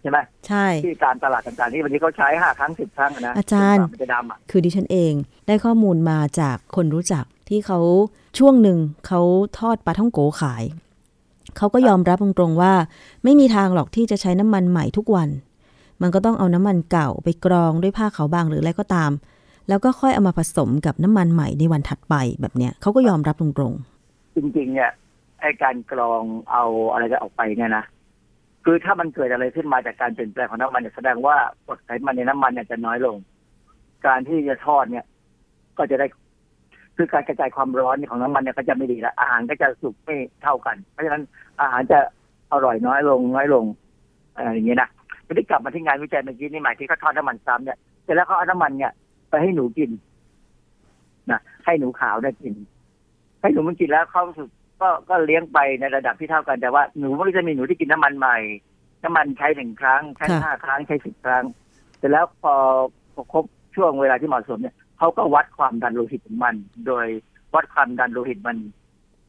ใช่ไหมใช่ที่ตามตลาดต่างๆที่วันนี้เขาใช้ห้าครั้งสิบครั้งอะนะอาจารย์มันจะดำอะคือดิฉันเองได้ข้อมูลมาจากคนรู้จักที่เขาช่วงหนึ่งเขาทอดปลาท่องโกขาย เขาก็ยอมรับตรงๆว่า ไม่มีทางหรอกที่จะใช้น้ำมันใหม่ทุกวัน มันก็ต้องเอาน้ำมันเก่าไปกรองด้วยผ้าขาวบางหรืออะไรก็ตาม แล้วก็ค่อยเอามาผสมกับน้ำมันใหม่ในวันถัดไปแบบเนี้ยเขาก็ยอมรับตรงจริงๆเนี่ยไอ้การกรองเอาอะไรจะออกไปเนี่ยนะ คือถ้ามันเกิดอะไรขึ้นมาจากการเปลี่ยนแปลงของน้ำมันเนี่ยแสดงว่ากรดไขมันในน้ำมันเนี่ยจะน้อยลง การที่จะทอดเนี่ย ก็จะได้คือการกระจายความร้อนของน้ำมันเนี่ยก็จะไม่ดีละอาหารก็จะสุกไม่เท่ากัน เพราะฉะนั้นอาหารจะอร่อยน้อยลงน้อยลงอะไรอย่างเงี้ยนะทีนี้กลับมาที่งานวิจัยเมื่อกี้นี่หมายที่เขาทอดน้ำมันซ้ำเนี่ยเสร็จแล้วเขาเอาน้ำมันเนี่ยไปให้หนูกินนะให้หนูขาวได้กิน ให้หนูมันกินแล้วเขารู้สึก ก็ก็เลี้ยงไปในระดับที่เท่ากันแต่ว่าหนูมันก็จะมีหนูที่กินน้ำมันใหม่น้ำมันใช้หนึ่งครั้งใช้ห้าครั้งใช้สิบครั้งเสร็จแล้วพอพอครบช่วงเวลาที่เหมาะสมเนี่ยเขาก็วัดความดันโลหิตของมัน โดยวัดความดันโลหิตมัน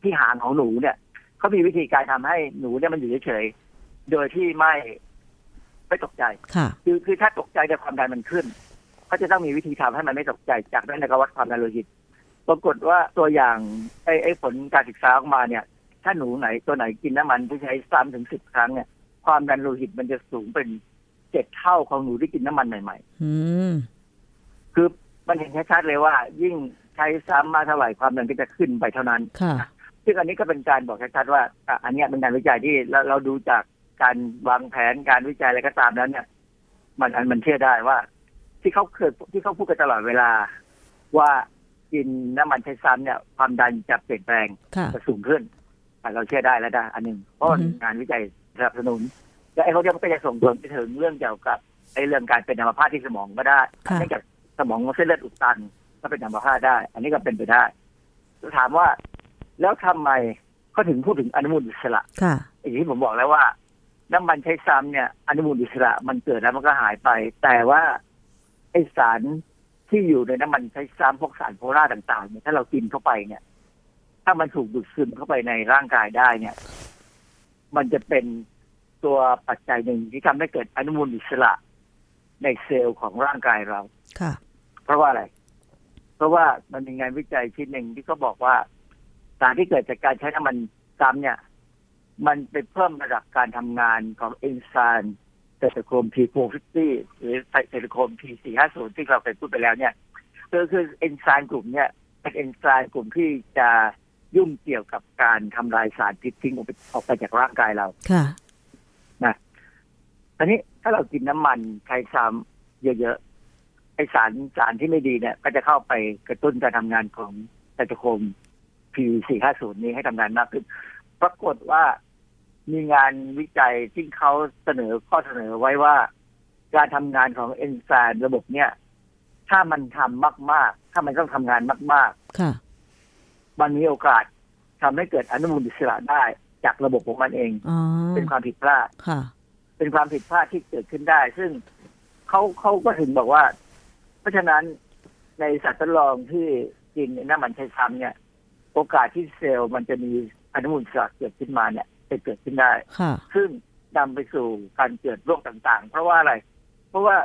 ที่หางของหนูเนี่ยเขามีวิธีการทำให้หนูเนี่ยมันอยู่เฉยๆโดยที่ไม่ไม่ตกใจๆค่ะคือคือถ้าตกใจแต่ยความดันมันขึ้นเขาจะต้องมีวิธีทำให้มันไม่ตกใจจากนั้นเนี่ยก็วัดความดันโลหิต ปรากฏว่าตัวอย่างไอ้ไอ้ผลการศึกษาออกมาเนี่ย ถ้าหนูไหนตัวไหนกินน้ำมันที่ใช้ซ้ำถึงสิบครั้งเนี่ยความดันโลหิตมันจะสูงเป็นเจ็ดเท่าของหนูที่กินน้ำมันใหม่อืมๆคือมันเห็นชัดๆเลยว่า ยิ่งใช้ซ้ำมากเท่าไหร่ความดันก็จะขึ้นไปเท่านั้นค่ะซึ่งอันนี้ก็เป็นการบอกชัดๆว่าอะอันเนี้ยเป็นการวิจัยที่เราเราดูจากการวางแผนการวิจัยอะไรก็ตามแล้วเนี่ย มันอันมันเชื่อได้ว่า ที่เขาเคยที่เขาพูดกันตลอดเวลา ว่า กินน้ำมันใช้ซ้ำเนี่ยความดันจะเปลี่ยนแปลงค่ะจะสูงขึ้นอะเราเชื่อได้แล้วได้อันหนึ่งเพราะอือฮึงานวิจัยสนับสนุน และไอ้เขาเนี่ยมันก็จะส่งผลไปถึงเรื่องเกี่ยวกับไอ้เรื่องการเป็นอัมพาตที่สมองก็ได้ค่ะเนื่องจากสมองเส้นเลือดอุดตันก็เป็นอัมพาตได้ อันนี้ก็เป็นไปได้ถามว่าแล้วทำไมเขาถึงพูดถึงอนุมูลอิสระค่ะอย่างที่ผมบอกแล้วว่า น้ำมันใช้ซ้ำเนี่ยอนุมูลอิสระมันเกิดแล้วมันก็หายไป แต่ว่าไอสาร ที่อยู่ในน้ำมันใช้ซ้ำพวกสารโพล่าต่างๆเนี่ยถ้าเรากินเข้าไปเนี่ย ถ้ามันถูกดูดซึมเข้าไปในร่างกายได้เนี่ย มันจะเป็นตัวปัจจัยหนึ่งที่ทำให้เกิดอนุมูลอิสระในเซลล์ของร่างกายเราค่ะ เพราะว่าอะไร เพราะว่ามันมีงานวิจัยชิ้นหนึ่งที่เขาบอกว่าสารที่เกิดจากการใช้น้ำมันซ้ำเนี่ย มันไปเพิ่มระดับการทำงานของเอนไซม์ เซตโครม P450 หรือเซตโครม P450 ที่เราเคยพูดไปแล้วเนี่ยคือคือเอนไซม์กลุ่มเนี่ยเป็นเอนไซม์กลุ่มที่จะยุ่งเกี่ยวกับการทำลายสารพิษทิ้งออกไปออกไปจากร่างกายเราค่ะทีนี้ถ้าเรากินน้ำมันใช้ซ้ำเยอะๆไอสารสารที่ไม่ดีเนี่ย ก็จะเข้าไปกระตุ้นการทำงานของไซโตโครม P450 นี้ให้ทำงานมากขึ้นปรากฏว่า มีงานวิจัยที่เขาเสนอข้อเสนอไว้ว่า การทำงานของเอนไซม์ระบบเนี่ย ถ้ามันทำมาก ๆ ถ้ามันต้องทำงานมากค่ะๆมันมีโอกาสทำให้เกิดอนุมูลอิสระได้จากระบบของมันเองอ๋อเป็นความผิดพลาดค่ะ เป็นความผิดพลาดที่เกิดขึ้นได้ ซึ่งเขาเขาก็ถึงบอกว่า เพราะฉะนั้นในสัตว์ทดลองที่กินน้ำมันใช้ซ้ำเนี่ย โอกาสที่เซลล์มันจะมีอนุมูลอิสระเกิดขึ้นมาเนี่ย จะเกิดขึ้นได้ค่ะซึ่งนำไปสู่การเกิดโรคต่างๆ เพราะว่าอะไร เพราะว่า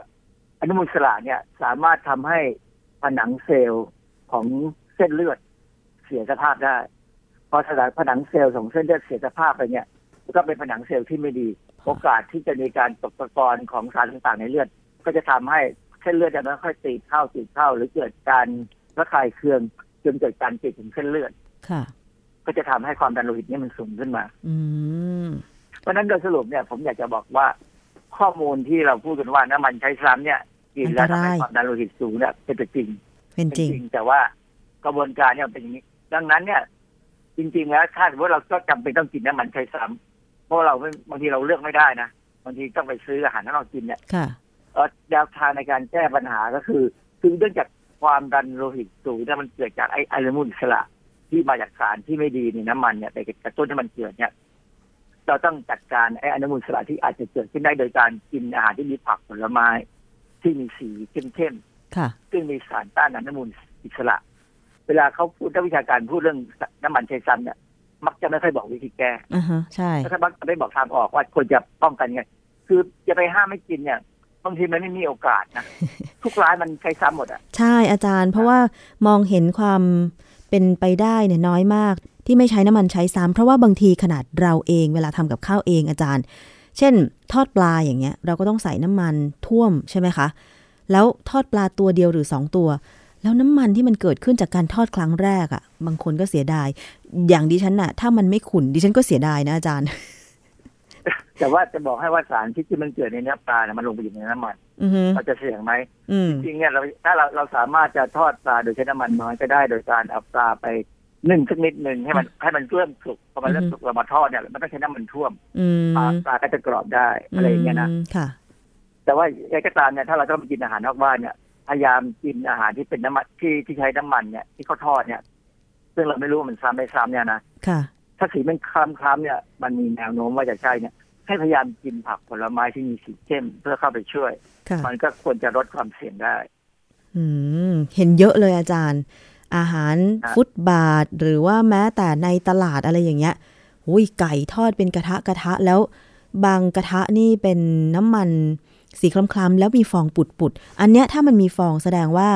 อนุมูลอิสระเนี่ยสามารถทำให้ผนังเซลล์ของเส้นเลือดเสียสภาพได้ พอสลายผนังเซลล์ของเส้นเลือดเสียสภาพไปเนี่ย ก็เป็นผนังเซลล์ที่ไม่ดี โอกาสที่จะมีการตกตะกอนของสารต่างๆในเลือด ก็จะทำให้เส้นเลือดจะไม่ค่อยตีบเข้าตีบเข้า หรือเกิดการระคายเคืองจนเกิดการติดถึงเส้นเลือดค่ะ ก็จะทำให้ความดันโลหิตเนี่ยมันสูงขึ้นมาอืมเพราะฉะนั้นโดยสรุปเนี่ย ผมอยากจะบอกว่าข้อมูลที่เราพูดกันว่าน้ำมันใช้ซ้ำเนี่ยกินแล้วทำให้ความดันโลหิตสูงเนี่ยเป็นจริง เป็นเป็นจริงจริง แต่ว่ากระบวนการเนี่ยมันเป็นอย่างนี้ ดังนั้นเนี่ย จริง ๆ แล้วถ้าสมมติเราก็จำเป็นต้องกินน้ำมันใช้ซ้ำเพราะเราไม่บางทีเราเลือกไม่ได้นะบางทีต้องไปซื้ออาหารที่เรากินเนี่ยค่ะเอ่อแนวทางในการแก้ปัญหาก็คือ คือเนื่องจากความดันโลหิตสูงเนี่ยมันเกิดจากไอ้ไออนุมูลอิสระ ที่มาจากสารที่ไม่ดีในน้ำมันเนี่ยไปกระตุ้นให้มันเกิดเนี่ยเราต้องจัดการไอ้อนุมูลอิสระที่อาจจะเกิดขึ้นได้โดยการกินอาหารที่มีผักผลไม้ที่มีสีเข้มค่ะๆซึ่งมีสารต้านอนุมูลอิสระ เวลาเขาพูดนักวิชาการพูดเรื่องน้ำมันไชซ้ำเนี่ยมักจะไม่ค่อยบอกวิธีแก้อ่าฮะใช่ถ้ามักจะไม่บอกทางออกว่าควรจะป้องกันยังไง คือจะไปห้ามไม่กินเนี่ยบางทีมันไม่มีโอกาสนะ ทุกร้านมันใช้ซ้ำหมดอะ ใช่อาจารย์ เพราะว่ามองเห็นความ เป็นไปได้เนี่ยน้อยมาก ที่ไม่ใช้น้ำมันใช้ซ้ำเพราะว่าบางทีขนาดเราเองเวลาทำกับข้าวเองอาจารย์ เช่น ทอดปลาอย่างเงี้ย เราก็ต้องใส่น้ำมันท่วมใช่ไหมคะ แล้วทอดปลาตัวเดียวหรือสองตัว แล้วน้ำมันที่มันเกิดขึ้นจากการทอดครั้งแรกอะ่ะ บางคนก็เสียดาย อย่างดิฉันน่ะ ถ้ามันไม่ขุนดิฉันก็เสียดายนะอาจารย์ แต่ว่าจะบอกให้ว่าสารพิษที่มันเกิดในเนื้อปลาเนี่ยมันลงไปอยู่ในน้ำมันอือฮึเราจะเสี่ยงไหมอืมจริงๆเนี่ยเราถ้าเราเราสามารถจะทอดปลาโดยใช้น้ำมันน้อยก็ได้โดยการเอาปลาไปนึ่งสักนิดหนึ่งให้มันให้มันเริ่มสุกพอมันเริ่มสุกเรามาทอดเนี่ยมันต้องใช้น้ำมันท่วมอืมปลาปลาก็จะกรอบได้อะไรอย่างเงี้ยนะมค่ะ แต่ว่าอะไรก็ตามเนี่ยถ้าเราต้องไปกินอาหารนอกบ้านเนี่ยพยายามกินอาหารที่เป็นน้ำมันที่ที่ใช้น้ำมันเนี่ยที่เขาทอดเนี่ย ซึ่งเราไม่รู้ว่ามันซ้ำไม่ซ้ำเนี่ยนะค่ะ ถ้าสีมันคล้ำคล้ำๆเนี่ย มันมีแนวโน้มว่าจะใช่เนี่ย ให้พยายามกินผักผลไม้ที่มีสีเข้มเพื่อเข้าไปช่วยค่ะมันก็ควรจะลดความเสี่ยงได้ อืม เห็นเยอะเลยอาจารย์ อาหารครับฟุตบาท หรือว่าแม้แต่ในตลาดอะไรอย่างเงี้ยหุยไก่ทอดเป็นกระทะกระทะแล้ว บางกระทะนี่เป็นน้ำมันสีคล้ำๆแล้วมีฟองปุดๆ อันเนี้ยถ้ามันมีฟองแสดงว่า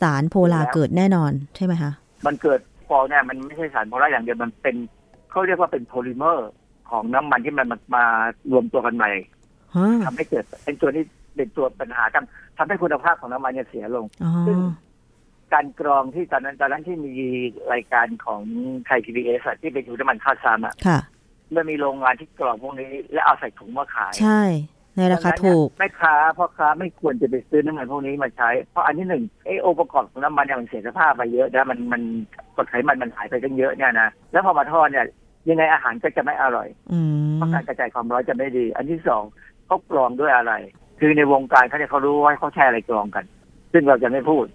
สารโพลาร์เกิดแน่นอนใช่ไหมคะ มันเกิดฟองเนี่ยมันไม่ใช่สารโพลาร์อย่างเดียวมันเป็นเขาเรียกว่าเป็นโพลิเมอร์ ของน้ำมันที่มันมามารวมตัวกันใหม่ฮะทำให้เกิดเป็นตัวนี้เป็นตัวปัญหาทำทำให้คุณภาพของน้ำมันเนี่ยเสียลงอ๋อซึ่งการกรองที่ตอนนั้นตอนนั้นที่มีรายการของไทยพีบีเอสที่เป็นถุงน้ำมันข้าวซ้ำอะค่ะมันมีโรงงานที่กรองพวกนี้ แล้วเอาใส่ถุงมาขาย ใช่ ในราคาดังนั้นถูกเนี่ยแม่ค้าพ่อค้าไม่ควรจะไปซื้อน้ำมันพวกนี้มาใช้ เพราะอันที่หนึ่งไอ้องค์ประกอบของน้ำมันเนี่ยมันเสียสภาพไปเยอะนะมันมันกรดไขมันมันหายไปตั้งเยอะเนี่ยนะแล้วพอมาทอดเนี่ย ยังไงอาหารก็จะไม่อร่อยอืมเพราะการกระจายความร้อนจะไม่ดี อันที่สองเขากรองด้วยอะไร คือในวงการเขาเนี่ยเขารู้ว่าเขาใช้อะไรกรองกัน ซึ่งเราจะไม่พูด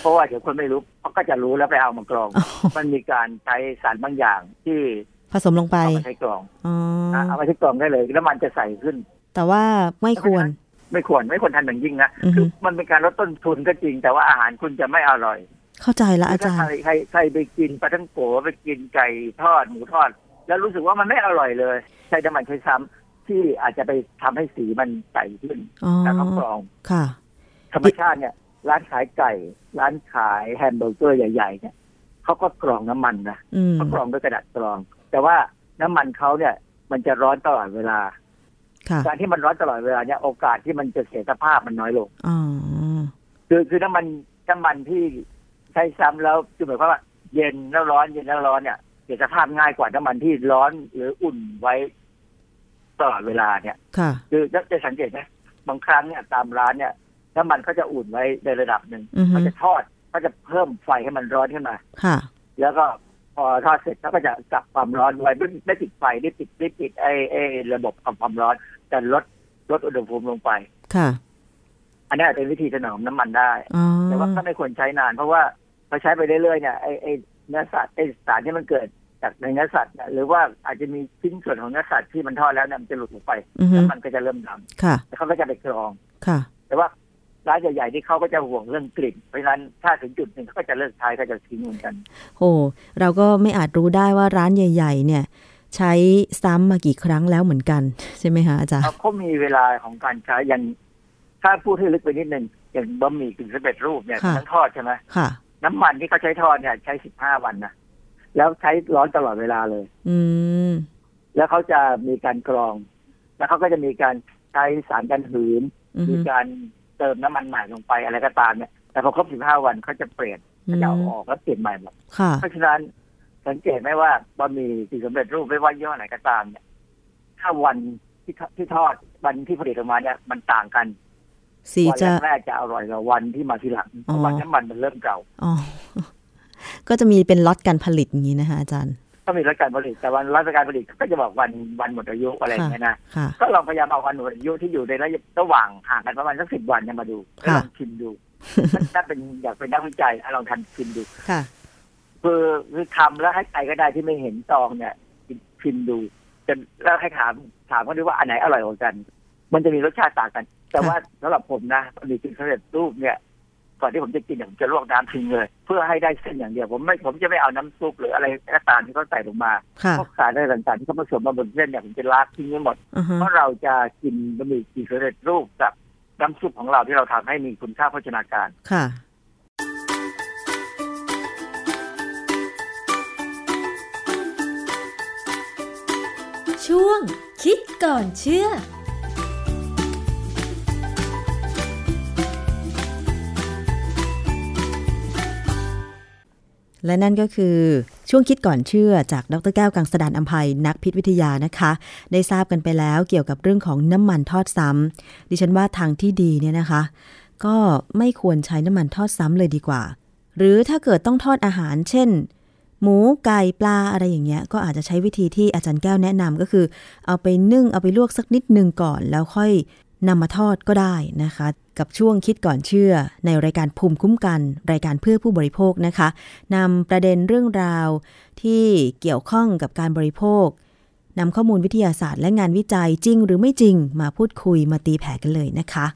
เพราะว่าเดี๋ยวคนไม่รู้เขาก็จะรู้แล้วไปเอามากรองอ๋อมันมีการใช้สารบางอย่างที่ผสมลงไปเอามาใช้กรองอ๋อนะเอามาใช้กรองได้เลยแล้วมันจะใส่ขึ้น แต่ว่าไม่ควรไม่ควรไม่ควรทำอย่างยิ่งนะอือฮึคือมันเป็นการลดต้นทุนก็จริง แต่ว่าอาหารคุณจะไม่อร่อย เข้าใจละอาถ้าจารใครย์ใครใครไปกินปลาทั้งโกไปกินไก่ทอดหมูทอด แล้วรู้สึกว่ามันไม่อร่อยเลย ใช้น้ำมันใช้ซ้ำที่อาจจะไปทำให้สีมันใสขึ้นอ๋อแต่เขากรองค่ะ ธรรมชาติเนี่ย ร้านขายไก่ ร้านขายแฮมเบอร์เกอร์ใหญ่ๆเนี่ยเขาก็กรองน้ำมันนะอืมเขากรองด้วยกระดาษกรอง แต่ว่าน้ำมันเขาเนี่ย มันจะร้อนตลอดเวลาค่ะการที่มันร้อนตลอดเวลาเนี่ยโอกาสที่มันจะเสียสภาพมันน้อยลงอ๋อคือคือน้ำมันน้ำมันที่ใช้ซ้ำแล้วคือหมายความว่า เย็นแล้วร้อนเย็นแล้วร้อนเนี่ยเสียสภาพง่ายกว่าน้ำมันที่ร้อนหรืออุ่นไว้ตลอดเวลาเนี่ย ค่ะคือจะสังเกตไหมบางครั้งเนี่ยตามร้านเนี่ยน้ำมันเขาจะอุ่นไว้ในระดับหนึ่งอือฮึเขาจะทอดเขาจะเพิ่มไฟให้มันร้อนขึ้นมา ค่ะ แล้วก็พอทอดเสร็จเขาก็จะจับความร้อนไว้ไม่ไม่ติดไฟไม่ติดไม่ติดไอ้ไอ้ระบบความความร้อนแต่ลดลดอุณหภูมิลงไป ค่ะ อันนี้เป็นวิธีถนอมน้ำมันได้อ๋อแต่ว่าก็ไม่ควรใช้นาน เพราะว่าพอใช้ไปเรื่อยๆเนี่ยไอ้ไอ้เนื้อสัตว์ไอ้สารที่มันเกิด จากในเนื้อสัตว์เนี่ยหรือว่าอาจจะมีชิ้นส่วนของเนื้อสัตว์ที่มันทอดแล้วเนี่ยมันจะหลุดออกไปอือฮึแล้วมันก็จะเริ่มดค่ะำแล้วเขาก็จะไปกรองค่ะ แต่ว่าร้านใหญ่ๆที่เขาก็จะห่วงเรื่องกลิ่น เพราะฉะนั้นถ้าถึงจุดหนึ่งเขาก็จะเลิกใช้ก็จะทิ้งเหมือนกัน โอ้เราก็ไม่อาจรู้ได้ว่าร้านใหญ่ ๆ เนี่ยใช้ซ้ำมากี่ครั้งแล้วเหมือนกันใช่ไหมคะอาจารย์เขามีเวลาของการใช้อย่างถ้าพูดให้ลึกไปนิดนึงอย่างบะหมี่กึ่งสำเร็จรูปเนี่ยค่ะทั้งทอดใช่ไหมค่ะน้ำมันที่เขาใช้ทอดเนี่ยใช้สิบห้าวันนะ แล้วใช้ร้อนตลอดเวลาเลย อืมแล้วเขาจะมีการกรอง แล้วเขาก็จะมีการใช้สารกันหืนอือมีฮึการเติมน้ำมันใหม่ลงไปอะไรก็ตามเนี่ย แต่พอครบสิบห้าวันเขาจะเปลี่ยนอืเขามจะเอาออกแล้วเปลี่ยนใหม่หมดค่ะเพราะฉะนั้นสังเกตไหมว่าบะหมี่สีสำเร็จรูปไม่ว่ายี่ห้อไหนก็ตามเนี่ย ถ้าวันที่ทที่ทอดวันที่ผลิตออกมาเนี่ยมันต่างกันสีวัจะแรกๆจะอร่อยกว่าวันที่มาทีหลังเพอ๋อราะวันน้ำมันมันเริ่มเก่าอ๋อ ก็จะมีเป็นล็อตการผลิตอย่างนี้นะคะอาจารย์ก็มีรัฐการผลิตแต่วันรัฐการผลิตก็จะบอกวันวันหมดอายุอะไรอย่างเงี้ยนะค่ะก็ลองพยายามเอาวันหมดอายุที่อยู่ในระยะระหว่างห่างกันประมาณสักสิบวันเนี่ยมาดูแล้วลองชิมดูถ้าเป็นอยากเป็นนักวิจัยลองทำชิมดูค่ะคือคือทำแล้วให้ใครก็ได้ที่ไม่เห็นซองเนี่ยชิมดูจะแล้วให้ถามถามเขาดูว่าอันไหนอร่อยกว่ากัน มันจะมีรสชาติต่างกัน แต่ว่าสำหรับผมนะบะหมี่กึ่งสำเร็จรูปเนี่ย ก่อนที่ผมจะกินเนี่ยผมจะลวกน้ำทิ้งเลย เพื่อให้ได้เส้นอย่างเดียวผมไม่ผมจะไม่เอาน้ำซุปหรืออะไรก็ตามที่เขาใส่ลงมาค่ะพวกสารอะไรต่างๆที่เขาผสมมาบนเส้นเนี่ยผมจะล้างทิ้งไว้หมดอือฮึเพราะเราจะกินบะหมี่กึ่งสำเร็จรูปกับน้ำซุปของเราที่เราทำให้มีคุณค่าโภชนาการค่ะช่วงคิดก่อนเชื่อ และนั่นก็คือช่วงคิดก่อนเชื่อจากดรแก้วกังสดานอัมภัยนักพิษวิทยานะคะ ได้ทราบกันไปแล้วเกี่ยวกับเรื่องของน้ำมันทอดซ้ำดิฉันว่าทางที่ดีเนี่ยนะคะ ก็ไม่ควรใช้น้ำมันทอดซ้ำเลยดีกว่า หรือถ้าเกิดต้องทอดอาหารเช่น หมูไก่ปลาอะไรอย่างเงี้ย ก็อาจจะใช้วิธีที่อาจารย์แก้วแนะนำก็คือ เอาไปนึ่งเอาไปลวกสักนิดนึงก่อน แล้วค่อย นำมาทอดก็ได้นะคะ กับช่วงคิดก่อนเชื่อในรายการภูมิคุ้มกัน รายการเพื่อผู้บริโภคนะคะนำประเด็นเรื่องราวที่เกี่ยวข้องกับการบริโภคนำข้อมูลวิทยาศาสตร์และงานวิจัยจริง หรือไม่จริงมาพูดคุยมาตีแผ่กันเลยนะคะ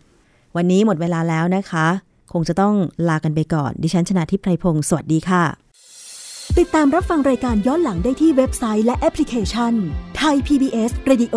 วันนี้หมดเวลาแล้วนะคะ คงจะต้องลากันไปก่อน ดิฉันชนะทิพไพรพงศ์สวัสดีค่ะ ติดตามรับฟังรายการย้อนหลังได้ที่เว็บไซต์และแอปพลิเคชันไทย PBS Radio